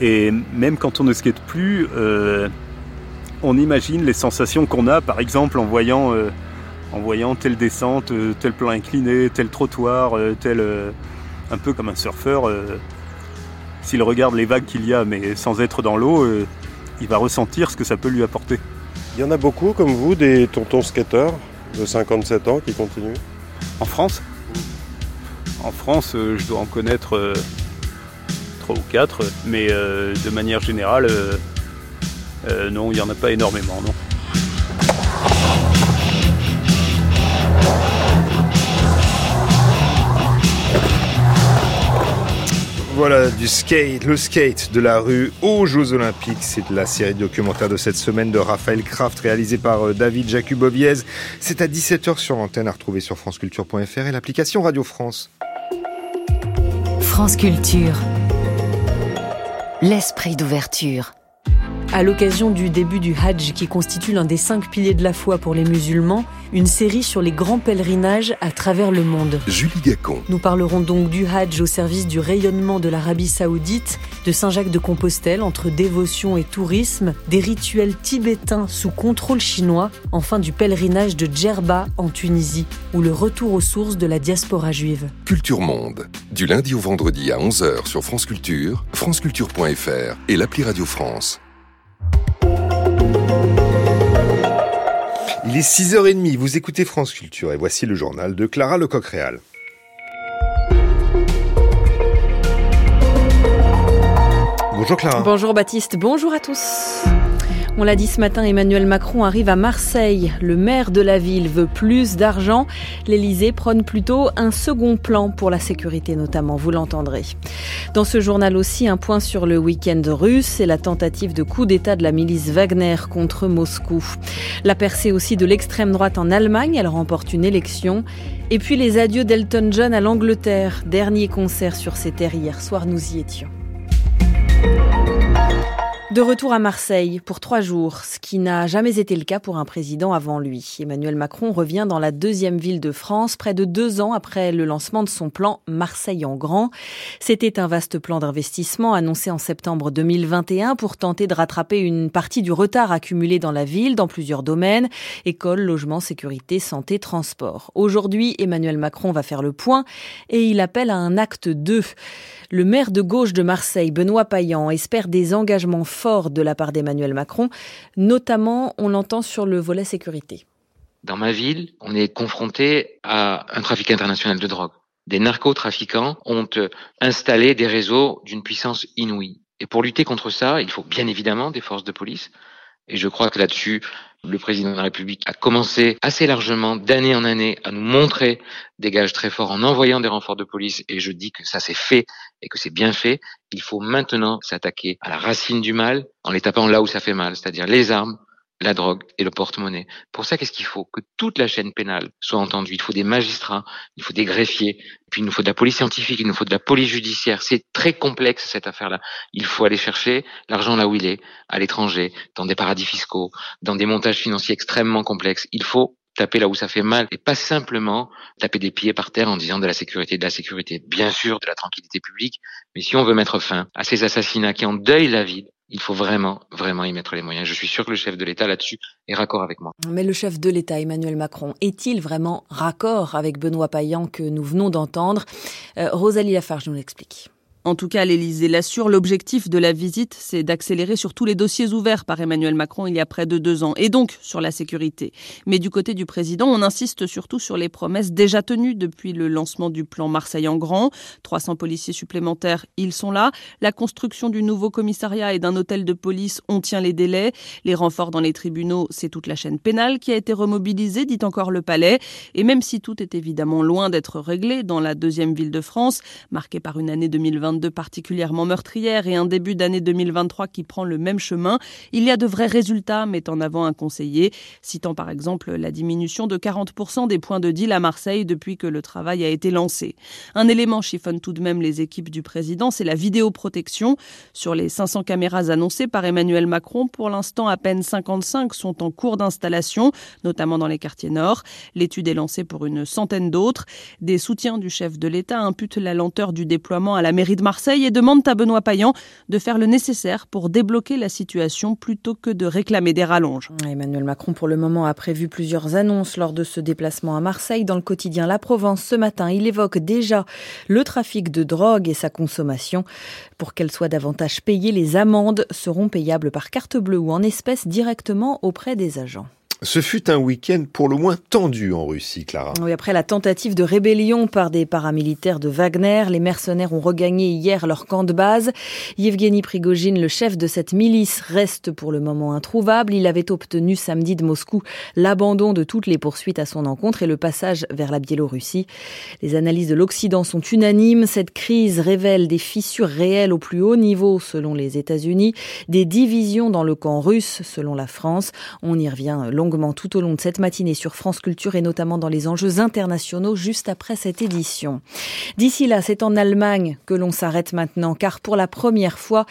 Et même quand on ne skate plus, euh, on imagine les sensations qu'on a, par exemple en voyant, euh, telle descente, euh, tel plan incliné, tel trottoir, tel, un peu comme un surfeur. S'il regarde les vagues qu'il y a, mais sans être dans l'eau, il va ressentir ce que ça peut lui apporter.
Il y en a beaucoup comme vous, des tontons skateurs de 57 ans qui continuent
En France? En France, euh, je dois en connaître euh, trois ou quatre, mais euh, de manière générale, non, il n'y en a pas énormément, non.
Voilà, du skate, le skate de la rue aux Jeux Olympiques. C'est la série documentaire de cette semaine de Raphaël Kraft, réalisée par euh, David Jacuboviez. C'est à 17h sur l'antenne à retrouver sur FranceCulture.fr et l'application Radio France.
France Culture. L'esprit d'ouverture.
À l'occasion du début du Hajj, qui constitue l'un des cinq piliers de la foi pour les musulmans, une série sur les grands pèlerinages à travers le monde.
Julie Gacon.
Nous parlerons donc du Hajj au service du rayonnement de l'Arabie saoudite, de Saint-Jacques de Compostelle entre dévotion et tourisme, des rituels tibétains sous contrôle chinois, enfin du pèlerinage de Djerba en Tunisie, ou le retour aux sources de la diaspora juive.
Culture Monde, du lundi au vendredi à 11h sur France Culture, franceculture.fr et l'appli Radio France.
Il est 6h30, vous écoutez France Culture et voici le journal de Clara Lecoq-Réal. Bonjour Clara.
Bonjour Baptiste, bonjour à tous. On l'a dit ce matin, Emmanuel Macron arrive à Marseille. Le maire de la ville veut plus d'argent. L'Elysée prône plutôt un second plan pour la sécurité notamment, vous l'entendrez. Dans ce journal aussi, un point sur le week-end russe et la tentative de coup d'État de la milice Wagner contre Moscou. La percée aussi de l'extrême droite en Allemagne, elle remporte une élection. Et puis les adieux d'Elton John à l'Angleterre. Dernier concert sur ces terres hier soir, nous y étions. De retour à Marseille pour trois jours, ce qui n'a jamais été le cas pour un président avant lui. Emmanuel Macron revient dans la deuxième ville de France, près de deux ans après le lancement de son plan Marseille en grand. C'était un vaste plan d'investissement annoncé en septembre 2021 pour tenter de rattraper une partie du retard accumulé dans la ville dans plusieurs domaines, école, logement, sécurité, santé, transport. Aujourd'hui, Emmanuel Macron va faire le point et il appelle à un acte 2. Le maire de gauche de Marseille, Benoît Payan, espère des engagements forts de la part d'Emmanuel Macron, notamment, on l'entend sur le volet sécurité.
Dans ma ville, on est confronté à un trafic international de drogue. Des narcotrafiquants ont installé des réseaux d'une puissance inouïe. Et pour lutter contre ça, il faut bien évidemment des forces de police. Et je crois que là-dessus, le président de la République a commencé assez largement, d'année en année, à nous montrer des gages très forts en envoyant des renforts de police. Et je dis que ça s'est fait et que c'est bien fait. Il faut maintenant s'attaquer à la racine du mal en les tapant là où ça fait mal, c'est-à-dire les armes, la drogue et le porte-monnaie. Pour ça, qu'est-ce qu'il faut? Que toute la chaîne pénale soit entendue. Il faut des magistrats, il faut des greffiers, puis il nous faut de la police scientifique, il nous faut de la police judiciaire. C'est très complexe cette affaire-là. Il faut aller chercher l'argent là où il est, à l'étranger, dans des paradis fiscaux, dans des montages financiers extrêmement complexes. Il faut taper là où ça fait mal et pas simplement taper des pieds par terre en disant de la sécurité, de la sécurité, bien sûr, de la tranquillité publique, mais si on veut mettre fin à ces assassinats qui endeuillent la ville, il faut vraiment, vraiment y mettre les moyens. Je suis sûr que le chef de l'État là-dessus est raccord avec moi.
Mais le chef de l'État, Emmanuel Macron, est-il vraiment raccord avec Benoît Payan que nous venons d'entendre? Euh, Rosalie Lafarge nous l'explique.
En tout cas, l'Élysée l'assure, l'objectif de la visite, c'est d'accélérer sur tous les dossiers ouverts par Emmanuel Macron il y a près de deux ans, et donc sur la sécurité. Mais du côté du président, on insiste surtout sur les promesses déjà tenues depuis le lancement du plan Marseille en grand. 300 policiers supplémentaires, ils sont là. La construction du nouveau commissariat et d'un hôtel de police, on tient les délais. Les renforts dans les tribunaux, c'est toute la chaîne pénale qui a été remobilisée, dit encore le palais. Et même si tout est évidemment loin d'être réglé dans la deuxième ville de France, marquée par une année 2022 de particulièrement meurtrière et un début d'année 2023 qui prend le même chemin, il y a de vrais résultats, met en avant un conseiller, citant par exemple la diminution de 40% des points de deal à Marseille depuis que le travail a été lancé. Un élément chiffonne tout de même les équipes du président, c'est la vidéoprotection. Sur les 500 caméras annoncées par Emmanuel Macron, pour l'instant à peine 55 sont en cours d'installation, notamment dans les quartiers nord. L'étude est lancée pour une centaine d'autres. Des soutiens du chef de l'État imputent la lenteur du déploiement à la mairie de Marseille et demandent à Benoît Payan de faire le nécessaire pour débloquer la situation plutôt que de réclamer des rallonges.
Emmanuel Macron, pour le moment, a prévu plusieurs annonces lors de ce déplacement à Marseille. Dans le quotidien La Provence, ce matin, il évoque déjà le trafic de drogue et sa consommation. Pour qu'elle soit davantage payée, les amendes seront payables par carte bleue ou en espèces directement auprès des agents.
Ce fut un week-end pour le moins tendu en Russie, Clara.
Oui, après la tentative de rébellion par des paramilitaires de Wagner, les mercenaires ont regagné hier leur camp de base. Yevgeny Prigogine, le chef de cette milice, reste pour le moment introuvable. Il avait obtenu samedi de Moscou l'abandon de toutes les poursuites à son encontre et le passage vers la Biélorussie. Les analyses de l'Occident sont unanimes. Cette crise révèle des fissures réelles au plus haut niveau, selon les États-Unis, des divisions dans le camp russe, selon la France. On y revient longuement tout au long de cette matinée sur France Culture et notamment dans les enjeux internationaux juste après cette édition. D'ici là, c'est en Allemagne que l'on s'arrête maintenant car pour la première fois,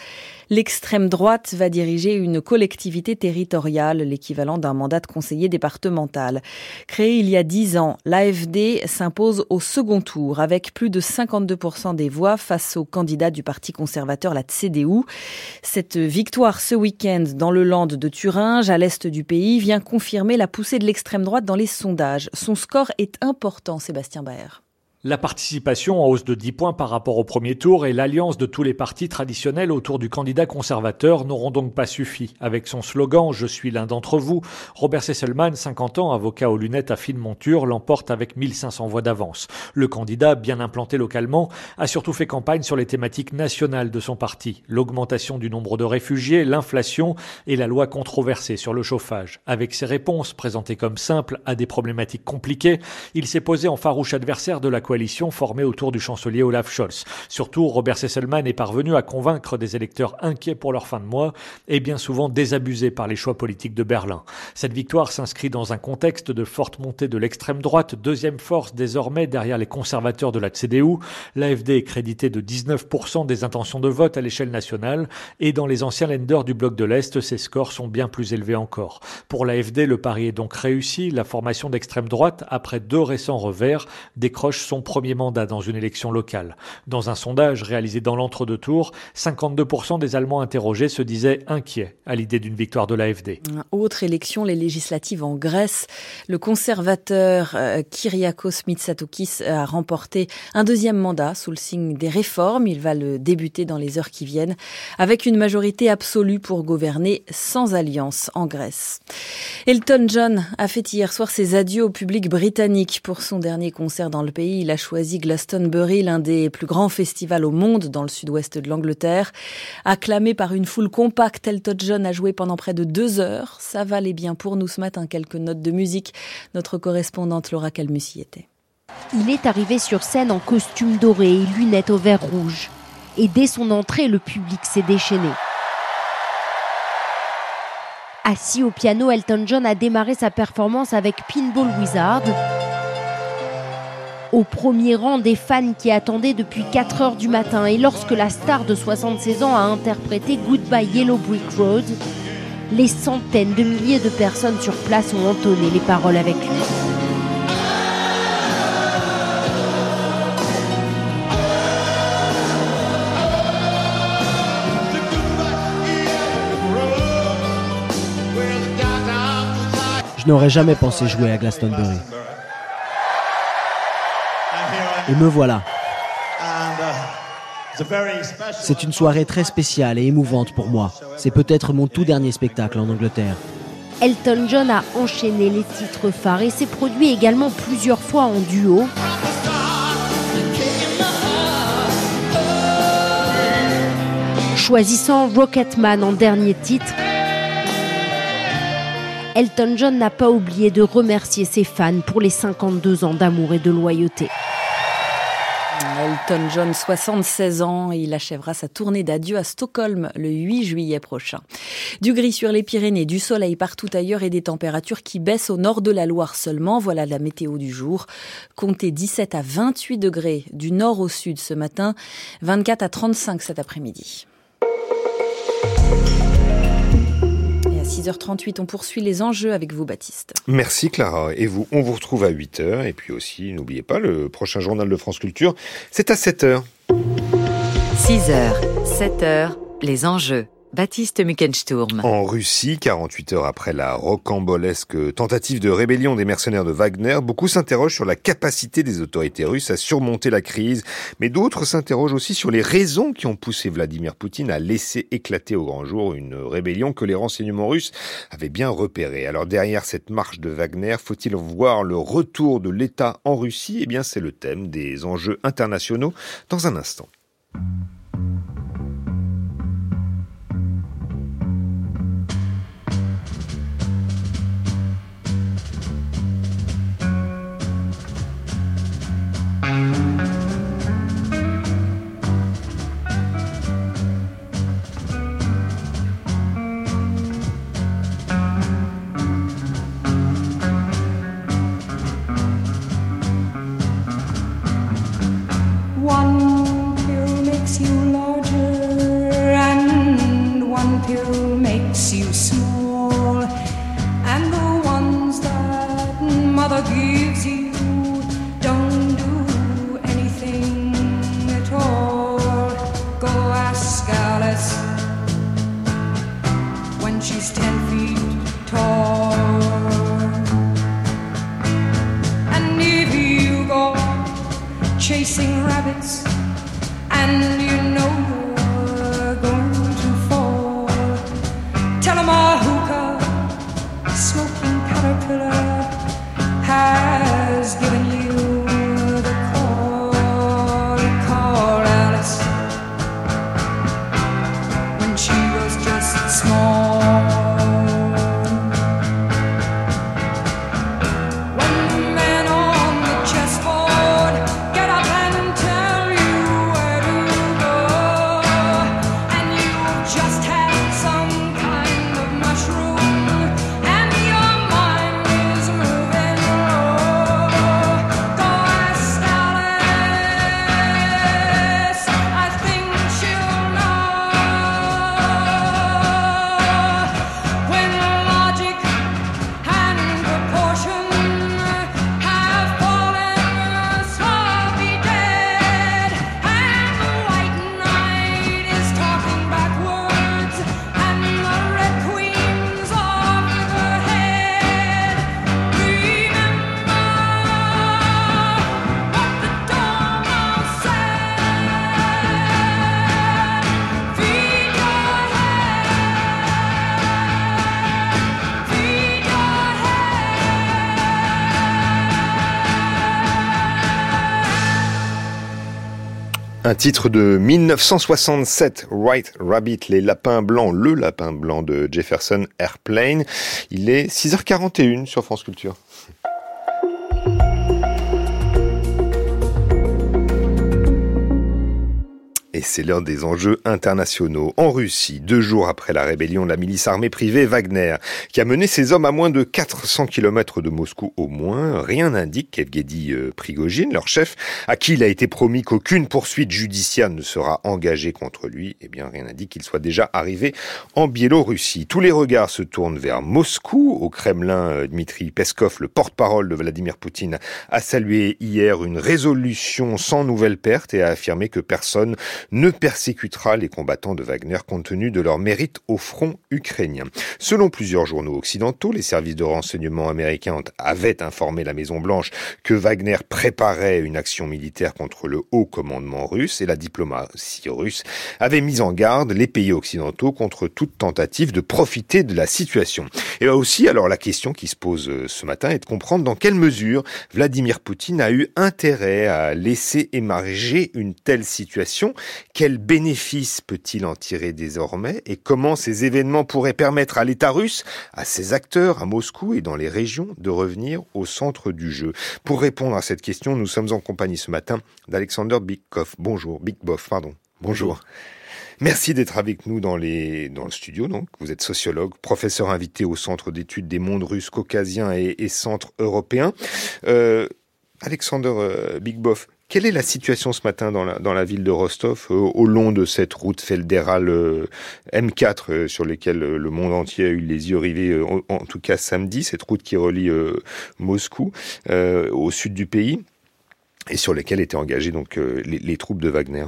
l'extrême droite va diriger une collectivité territoriale, l'équivalent d'un mandat de conseiller départemental. Créé il y a dix ans, l'AFD s'impose au second tour avec plus de 52% des voix face au candidat du Parti conservateur, la CDU. Cette victoire ce week-end dans le land de Thuringe, à l'est du pays, vient confirmer la poussée de l'extrême droite dans les sondages. Son score est important, Sébastien Baer.
La participation en hausse de 10 points par rapport au premier tour et l'alliance de tous les partis traditionnels autour du candidat conservateur n'auront donc pas suffi. Avec son slogan Je suis l'un d'entre vous, Robert Sesselman, 50 ans, avocat aux lunettes à fine monture, l'emporte avec 1500 voix d'avance. Le candidat, bien implanté localement, a surtout fait campagne sur les thématiques nationales de son parti. L'augmentation du nombre de réfugiés, l'inflation et la loi controversée sur le chauffage. Avec ses réponses présentées comme simples à des problématiques compliquées, il s'est posé en farouche adversaire de la coalition coalition formée autour du chancelier Olaf Scholz. Surtout, Robert Sesselman est parvenu à convaincre des électeurs inquiets pour leur fin de mois et bien souvent désabusés par les choix politiques de Berlin. Cette victoire s'inscrit dans un contexte de forte montée de l'extrême droite, deuxième force désormais derrière les conservateurs de la CDU. L'AFD est crédité de 19% des intentions de vote à l'échelle nationale et dans les anciens lenders du bloc de l'Est, ces scores sont bien plus élevés encore. Pour l'AFD, le pari est donc réussi. La formation d'extrême droite, après deux récents revers, décroche son premier mandat dans une élection locale. Dans un sondage réalisé dans l'entre-deux tours, 52% des Allemands interrogés se disaient inquiets à l'idée d'une victoire de l'AFD.
Autre élection, les législatives en Grèce. Le conservateur euh, Kyriakos Mitsotakis a remporté un deuxième mandat sous le signe des réformes. Il va le débuter dans les heures qui viennent avec une majorité absolue pour gouverner sans alliance en Grèce. Elton John a fait hier soir ses adieux au public britannique pour son dernier concert dans le pays. Il a choisi Glastonbury, l'un des plus grands festivals au monde dans le sud-ouest de l'Angleterre. Acclamé par une foule compacte, Elton John a joué pendant près de deux heures. Ça valait bien pour nous ce matin quelques notes de musique. Notre correspondante Laura Calmusi était.
Il est arrivé sur scène en costume doré et lunettes au vert rouge. Et dès son entrée, le public s'est déchaîné. Assis au piano, Elton John a démarré sa performance avec Pinball Wizard au premier rang des fans qui attendaient depuis 4 heures du matin. Et lorsque la star de 76 ans a interprété Goodbye Yellow Brick Road, les centaines de milliers de personnes sur place ont entonné les paroles avec lui.
Je n'aurais jamais pensé jouer à Glastonbury. Et me voilà. C'est une soirée très spéciale et émouvante pour moi. C'est peut-être mon tout dernier spectacle en Angleterre.
Elton John a enchaîné les titres phares et s'est produit également plusieurs fois en duo. Choisissant Rocketman en dernier titre, Elton John n'a pas oublié de remercier ses fans pour les 52 ans d'amour et de loyauté.
Elton John, 76 ans, il achèvera sa tournée d'adieu à Stockholm le 8 juillet prochain. Du gris sur les Pyrénées, du soleil partout ailleurs et des températures qui baissent au nord de la Loire seulement. Voilà la météo du jour. Comptez 17 à 28 degrés du nord au sud ce matin, 24 à 35 cet après-midi. 6h38, on poursuit les enjeux avec vous, Baptiste.
Merci Clara. Et vous, on vous retrouve à 8h. Et puis aussi, n'oubliez pas, le prochain journal de France Culture, c'est à 7h.
6h, 7h, les enjeux. Baptiste Muckensturm.
En Russie, 48 heures après la rocambolesque tentative de rébellion des mercenaires de Wagner, beaucoup s'interrogent sur la capacité des autorités russes à surmonter la crise, mais d'autres s'interrogent aussi sur les raisons qui ont poussé Vladimir Poutine à laisser éclater au grand jour une rébellion que les renseignements russes avaient bien repérée. Alors derrière cette marche de Wagner, faut-il voir le retour de l'État en Russie? Eh bien c'est le thème des enjeux internationaux dans un instant. Un titre de 1967, White Rabbit, les lapins blancs, le lapin blanc de Jefferson Airplane. Il est 6h41 sur France Culture. Et c'est l'un des enjeux internationaux. En Russie, deux jours après la rébellion de la milice armée privée Wagner, qui a mené ses hommes à moins de 400 km de Moscou au moins, rien n'indique qu'Evgeny euh, Prigogine, leur chef, à qui il a été promis qu'aucune poursuite judiciaire ne sera engagée contre lui, eh bien rien n'indique qu'il soit déjà arrivé en Biélorussie. Tous les regards se tournent vers Moscou. Au Kremlin, euh, Dmitri Peskov, le porte-parole de Vladimir Poutine, a salué hier une résolution sans nouvelle perte et a affirmé que personne ne persécutera les combattants de Wagner compte tenu de leur mérite au front ukrainien. Selon plusieurs journaux occidentaux, les services de renseignement américains avaient informé la Maison-Blanche que Wagner préparait une action militaire contre le haut commandement russe et la diplomatie russe avait mis en garde les pays occidentaux contre toute tentative de profiter de la situation. Et là aussi, alors la question qui se pose euh, ce matin est de comprendre dans quelle mesure Vladimir Poutine a eu intérêt à laisser émerger une telle situation quel bénéfice peut-il en tirer désormais et comment ces événements pourraient permettre à l'État russe, à ses acteurs à Moscou et dans les régions de revenir au centre du jeu? Pour répondre à cette question, nous sommes en compagnie ce matin d'Alexander Bigkov. Bonjour, Bigboff, pardon. Bonjour. Merci d'être avec nous dans, les, dans le studio. Donc, vous êtes sociologue, professeur invité au Centre d'études des mondes russes, caucasiens et, et centres européens. Euh, Alexander euh, Bigboff, quelle est la situation ce matin dans la, ville de Rostov, euh, au long de cette route fédérale euh, M4 euh, sur laquelle le monde entier a eu les yeux rivés, en, tout cas samedi, cette route qui relie Moscou au sud du pays et sur laquelle étaient engagées donc les, troupes de Wagner?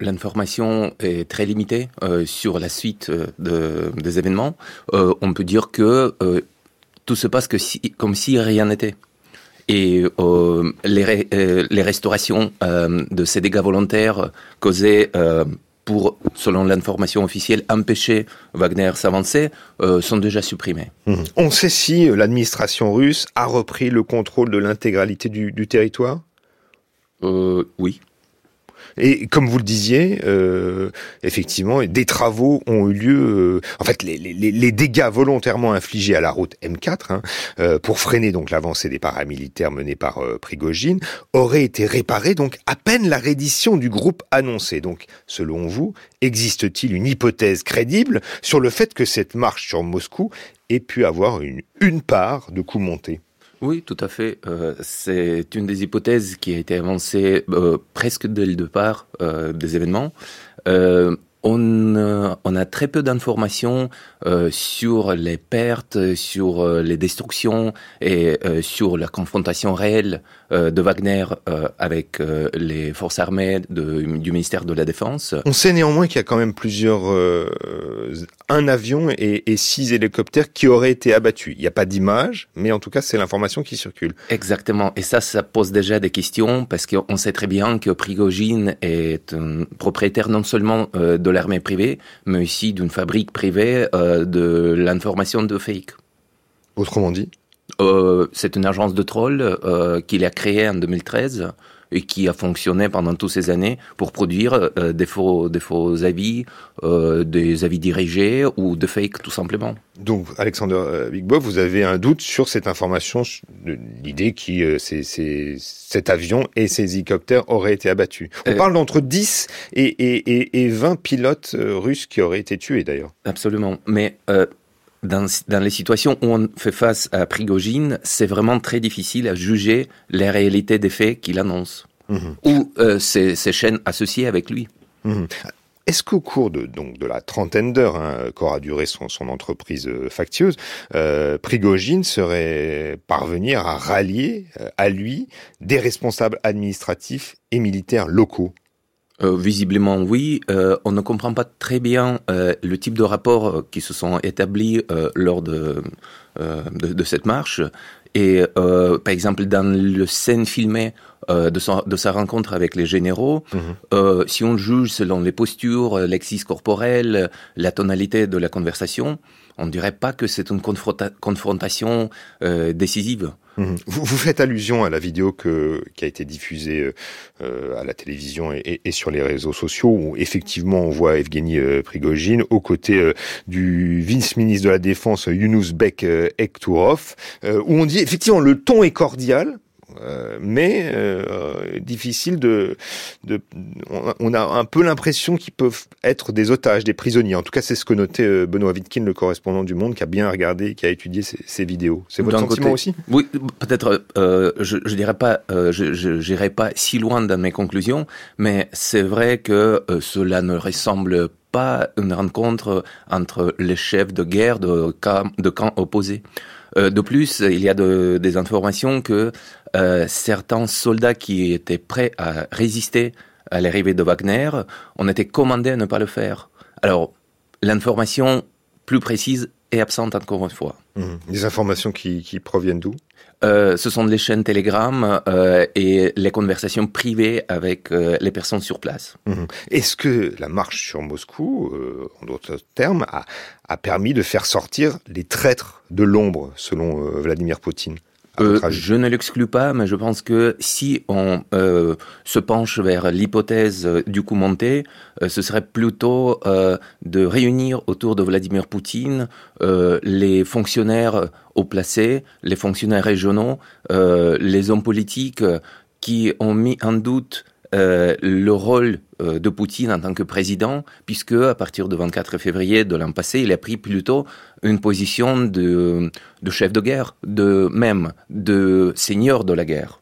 L'information est très limitée sur la suite des événements. on peut dire que tout se passe comme si rien n'était. Et les, les, restaurations de ces dégâts volontaires causés pour, selon l'information officielle, empêcher Wagner s'avancer, euh, sont déjà supprimés.
Mhm. On sait si euh, l'administration russe a repris le contrôle de l'intégralité du, du, territoire?
Euh, Oui.
Et comme vous le disiez, euh, effectivement, des travaux ont eu lieu. Euh, en fait, les, dégâts volontairement infligés à la route M4 hein, euh, pour freiner donc l'avancée des paramilitaires menés par Prigogine auraient été réparés donc à peine la reddition du groupe annoncé. Donc, selon vous, existe-t-il une hypothèse crédible sur le fait que cette marche sur Moscou ait pu avoir une, une part de coups montés
oui, tout à fait. Euh, c'est une des hypothèses qui a été avancée euh, presque dès le départ euh, des événements. On, on, a très peu d'informations euh, sur les pertes, sur euh, les destructions et euh, sur la confrontation réelle euh, de Wagner avec les forces armées de, du ministère de la Défense.
On sait néanmoins qu'il y a quand même plusieurs, un avion et, et, six hélicoptères qui auraient été abattus. Il n'y a pas d'image, mais en tout cas c'est l'information qui circule.
Exactement, et ça, ça pose déjà des questions parce qu'on sait très bien que Prigogine est un propriétaire non seulement de l'armée privée, mais aussi d'une fabrique privée euh, de l'information de fake.
Autrement dit
euh, C'est une agence de troll euh, qu'il a créée en 2013 et qui a fonctionné pendant toutes ces années pour produire euh, des, faux, des faux avis, euh, des avis dirigés ou de fake tout simplement.
Donc, Alexander euh, Big Bob, vous avez un doute sur cette information, l'idée c'est, cet avion et ces hélicoptères auraient été abattus. On parle d'entre 10 et, et, et, 20 pilotes russes qui auraient été tués d'ailleurs.
Absolument. Mais dans, dans, les situations où on fait face à Prigogine, c'est vraiment très difficile à juger la réalité des faits qu'il annonce. Mmh. Ou euh, ses, ses, chaînes associées avec lui.
Mmh. Est-ce qu'au cours de, donc, de la trentaine d'heures hein, qu'aura duré son, son entreprise euh, factieuse, euh, Prigogine serait parvenir à rallier euh, à lui des responsables administratifs et militaires locaux?
Euh, visiblement oui. Euh, on ne comprend pas très bien euh, le type de rapports qui se sont établis euh, lors de, euh, de, de, cette marche. Et par exemple, dans le scène filmée de, son, de, sa rencontre avec les généraux, mmh. si on juge selon les postures, l'exis corporel, la tonalité de la conversation, on ne dirait pas que c'est une confronta confrontation décisive.
Mmh. Vous, faites allusion à la vidéo qui a été diffusée euh, à la télévision et, sur les réseaux sociaux, où effectivement on voit Evgeny euh, Prigogine aux côtés euh, du vice-ministre de la Défense Yunus Bek euh, Ektourov, euh, où on dit effectivement le ton est cordial, euh, mais euh, difficile de, de on, a, un peu l'impression qu'ils peuvent être des otages, des prisonniers. En tout cas, c'est ce que notait euh, Benoît Wittkin, le correspondant du Monde, qui a bien regardé, qui a étudié ces, ces vidéos. C'est votre sentiment côté, aussi?
Oui, peut-être. Euh, je, je dirais pas, je n'irai pas si loin dans mes conclusions, mais c'est vrai que cela ne ressemble pas une rencontre entre les chefs de guerre de camps, de camps opposés. De plus, il y a de, des informations que euh, certains soldats qui étaient prêts à résister à l'arrivée de Wagner, on était commandé à ne pas le faire. Alors, l'information plus précise est absente encore une fois.
Mmh. Des informations qui proviennent d'où?
Euh, ce sont les chaînes Telegram euh, et les conversations privées avec euh, les personnes sur place.
Mmh. Est-ce que la marche sur Moscou, en d'autres termes, a, permis de faire sortir les traîtres de l'ombre, selon Vladimir Poutine?
Euh, je ne l'exclus pas, mais je pense que si on euh, se penche vers l'hypothèse du coup monté, euh, ce serait plutôt euh, de réunir autour de Vladimir Poutine euh, les fonctionnaires haut placés, les fonctionnaires régionaux, les hommes politiques qui ont mis en doute euh, le rôle euh, de Poutine en tant que président, puisque à partir du 24 février de l'an passé, il a pris plutôt une position de, de chef de guerre, de même de seigneur de la guerre.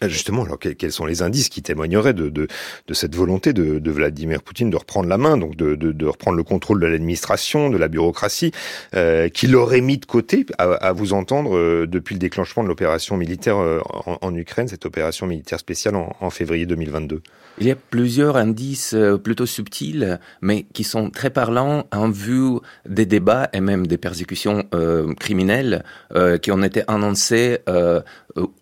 Ah, justement, alors quels sont les indices qui témoigneraient de, cette volonté de, Vladimir Poutine de reprendre la main, donc de, reprendre le contrôle de l'administration, de la bureaucratie, euh, qu'il aurait mis de côté, à, vous entendre, euh, depuis le déclenchement de l'opération militaire euh, en, Ukraine, cette opération militaire spéciale en, février 2022
Il y a plusieurs indices plutôt subtils, mais qui sont très parlants en vue des débats et même des persécutions criminelles qui ont été annoncées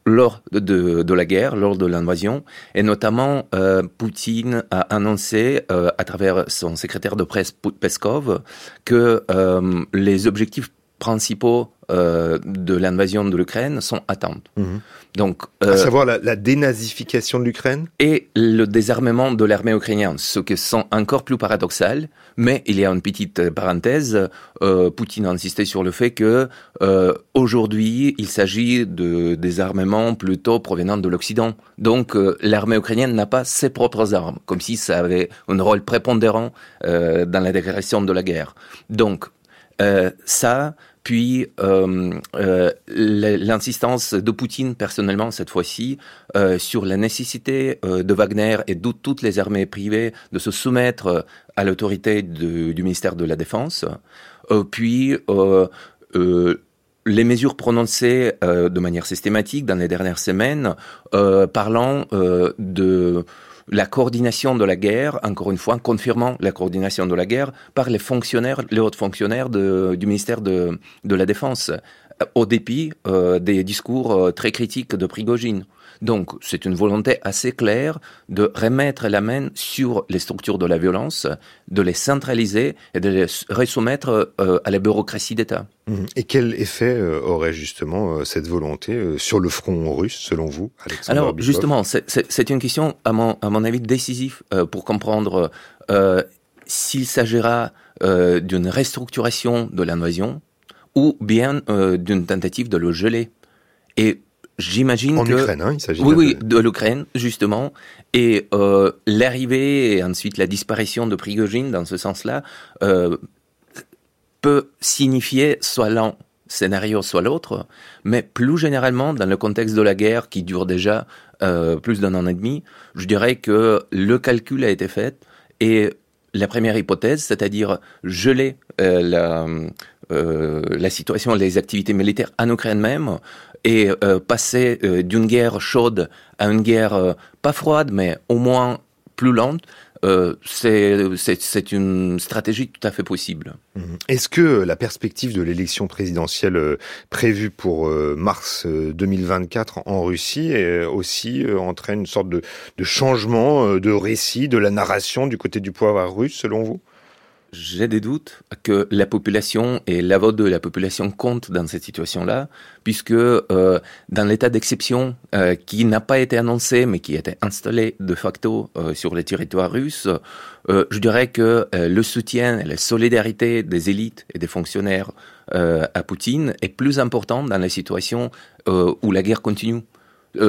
lors de, de la guerre, lors de l'invasion, et notamment euh, Poutine a annoncé euh, à travers son secrétaire de presse Peskov que euh, les objectifs principaux euh, de l'invasion de l'Ukraine sont atteints.
Mmh. Donc, euh, à savoir la, la dénazification de l'Ukraine
et le désarmement de l'armée ukrainienne, ce qui sont encore plus paradoxal. Mais il y a une petite parenthèse. Euh, Poutine a insisté sur le fait que euh, aujourd'hui, il s'agit de désarmement plutôt provenant de l'Occident. Donc, euh, l'armée ukrainienne n'a pas ses propres armes, comme si ça avait un rôle prépondérant euh, dans la déclaration de la guerre. Donc, ça, puis euh, euh, l'insistance de Poutine personnellement cette fois-ci euh, sur la nécessité de Wagner et de toutes les armées privées de se soumettre à l'autorité du ministère de la Défense, puis les mesures prononcées de manière systématique dans les dernières semaines parlant de la coordination de la guerre, encore une fois, confirmant la coordination de la guerre par les fonctionnaires, les hauts fonctionnaires de, du ministère de, la Défense, au dépit euh, des discours euh, très critiques de Prigogine. Donc, c'est une volonté assez claire de remettre la main sur les structures de la violence, de les centraliser et de les resoumettre euh, à la bureaucratie d'État.
Mmh. Et quel effet euh, aurait justement euh, cette volonté sur le front russe, selon vous, Alexandre
Alors, justement, c'est une question, à mon, à mon avis, décisive euh, pour comprendre euh, s'il s'agira d'une restructuration de l'invasion ou bien d'une tentative de le geler. Et J'imagine
que... En Ukraine, hein, il s'agit
Oui, oui, de l'Ukraine, justement. Et euh, l'arrivée et ensuite la disparition de Prigogine, dans ce sens-là, euh, peut signifier soit l'un scénario, soit l'autre, mais plus généralement, dans le contexte de la guerre qui dure déjà euh, plus d'un an et demi, je dirais que le calcul a été fait et la première hypothèse, c'est-à-dire geler euh, la, euh, la situation, les activités militaires en Ukraine même, et euh, passer euh, d'une guerre chaude à une guerre euh, pas froide, mais au moins plus lente, c'est une stratégie tout à fait possible.
Mmh. Est-ce que la perspective de l'élection présidentielle prévue pour mars 2024 en Russie aussi entraîne une sorte de, de changement de récit, de la narration du côté du pouvoir russe, selon vous?
J'ai des doutes que la population et la vote de la population compte dans cette situation-là, puisque euh, dans l'état d'exception euh, qui n'a pas été annoncé, mais qui été installé de facto euh, sur les territoires russes, je dirais que le soutien et la solidarité des élites et des fonctionnaires à Poutine est plus important dans les situations où la guerre continue.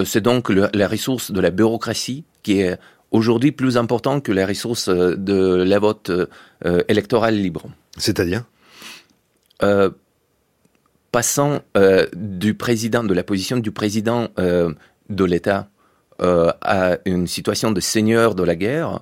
C'est donc la ressource de la bureaucratie qui est aujourd'hui plus important que les ressources euh, de la vote euh, électorale libre.
C'est-à-dire?
Euh, Passant euh, du président, de la position du président de l'État à une situation de seigneur de la guerre,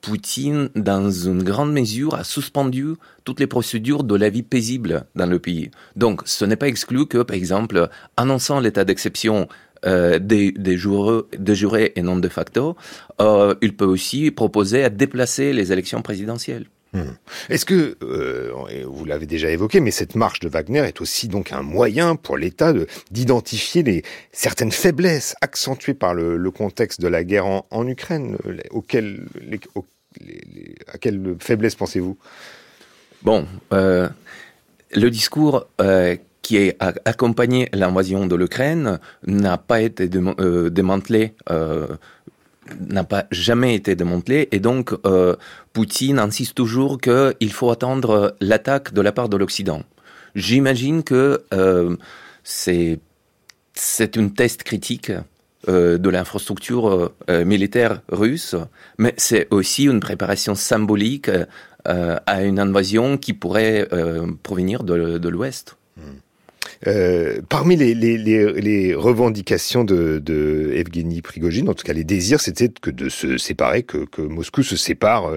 Poutine, dans une grande mesure, a suspendu toutes les procédures de la vie paisible dans le pays. Donc, ce n'est pas exclu que, par exemple, annonçant l'état d'exception euh, des, des, jurés, des jurés et non de facto, euh, il peut aussi proposer à déplacer les élections présidentielles.
Mmh. Est-ce que, euh, vous l'avez déjà évoqué, mais cette marche de Wagner est aussi donc un moyen pour l'État d'identifier les certaines faiblesses accentuées par le, le, contexte de la guerre en, en Ukraine, auxquelles, les, aux, les, à quelles faiblesses pensez-vous?
Bon, euh, le discours euh, qui a accompagné l'invasion de l'Ukraine n'a pas été euh, démantelé, euh, n'a pas jamais été démantelé, et donc euh, Poutine insiste toujours qu'il faut attendre l'attaque de la part de l'Occident. J'imagine que c'est une test critique de l'infrastructure militaire russe, mais c'est aussi une préparation symbolique à une invasion qui pourrait provenir de, l'Ouest.
Mmh. Euh, parmi les, les, les, les, revendications de, de Evgeny Prigogine, en tout cas les désirs, c'était que de se séparer, que, que Moscou se sépare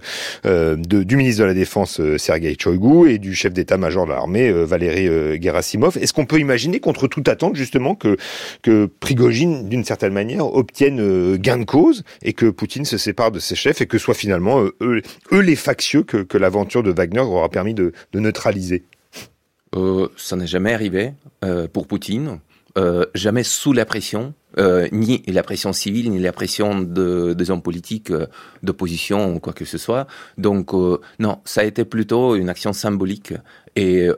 euh, de, du ministre de la Défense euh, Sergei Shoigu et du chef d'état-major de l'armée euh, Valéry Gerasimov. Est-ce qu'on peut imaginer, contre toute attente, justement, que, que Prigogine, d'une certaine manière, obtienne gain de cause et que Poutine se sépare de ses chefs et que soit finalement eux, eux les factieux que, que l'aventure de Wagner aura permis de, de neutraliser?
Ça n'est jamais arrivé euh, pour Poutine, euh, jamais sous la pression, euh, ni la pression civile, ni la pression de, des hommes politiques euh, d'opposition ou quoi que ce soit. Donc euh, non, ça a été plutôt une action symbolique et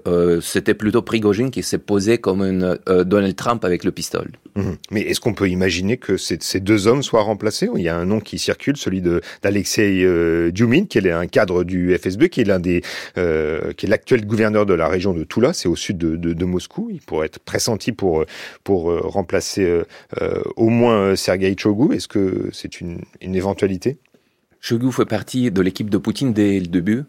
c'était plutôt Prigogine qui s'est posé comme une Donald Trump avec le pistolet.
Mmh. Mais est-ce qu'on peut imaginer que ces, deux hommes soient remplacés Il y a un nom qui circule, celui d'Alexei Djumin, qui est un cadre du FSB, qui est l'un des, qui est l'actuel gouverneur de la région de Toula, c'est au sud de, de, de, Moscou. Il pourrait être pressenti pour pour remplacer au moins Sergei Chogu. Est-ce que c'est une, une éventualité?
Chogu fait partie de l'équipe de Poutine dès le début.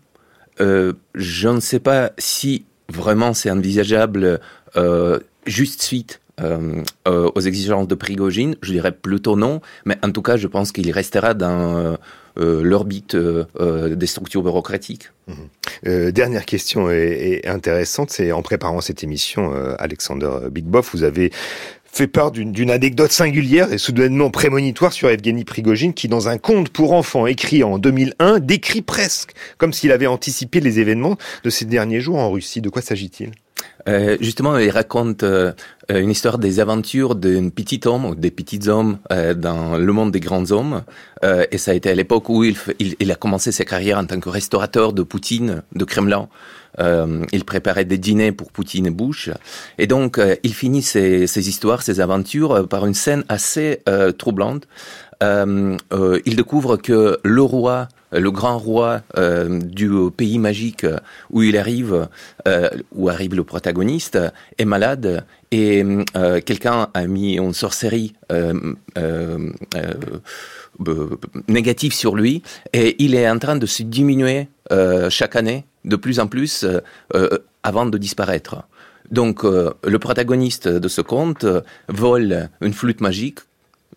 Euh, je ne sais pas si vraiment c'est envisageable euh, juste suite euh, euh, aux exigences de Prigogine, je dirais plutôt non, mais en tout cas, je pense qu'il restera dans euh, l'orbite des structures bureaucratiques.
Mmh. dernière question et, et intéressante, c'est en préparant cette émission, Alexander Big Boff, vous avez fait part d'une anecdote singulière et soudainement prémonitoire sur Evgeny Prigogine qui, dans un conte pour enfants écrit en 2001, décrit presque comme s'il avait anticipé les événements de ces derniers jours en Russie. De quoi s'agit-il?
Euh, justement, il raconte euh, une histoire des aventures d'un petit homme ou des petits hommes euh, dans le monde des grands hommes. Euh, et ça a été à l'époque où il, il, il, a commencé sa carrière en tant que restaurateur de Poutine, de Kremlin. Euh, il préparait des dîners pour Poutine et Bush. Et donc, il finit ses, histoires, ses aventures par une scène assez troublante. il découvre que le roi le grand roi euh, du pays magique où il arrive, euh, où arrive le protagoniste, est malade et euh, quelqu'un a mis une sorcellerie négative sur lui et il est en train de se diminuer chaque année de plus en plus avant de disparaître. Donc le protagoniste de ce conte vole une flûte magique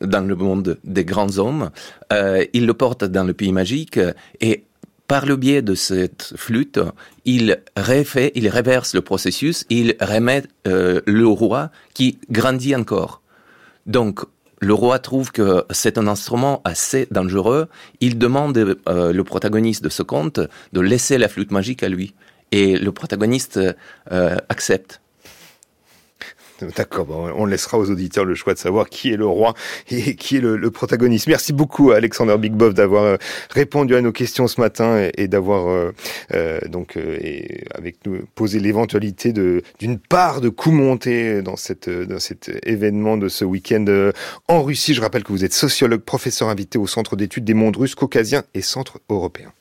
dans le monde des grands hommes. Euh, il le porte dans le pays magique et par le biais de cette flûte, il refait, il réverse le processus, il remet euh, le roi qui grandit encore. Donc, le roi trouve que c'est un instrument assez dangereux. Il demande euh, le protagoniste de ce conte de laisser la flûte magique à lui. Et le protagoniste euh, accepte. (laughs)
D'accord, bon, on laissera aux auditeurs le choix de savoir qui est le roi et (laughs) qui est le, le protagoniste. Merci beaucoup Alexander Big Bob d'avoir euh, répondu à nos questions ce matin et, d'avoir euh, euh, donc euh, et avec nous posé l'éventualité d'une part de coup monté dans cette dans cet événement de ce week-end en Russie. Je rappelle que vous êtes sociologue, professeur invité au Centre d'études des mondes russes, caucasiens et centres européens.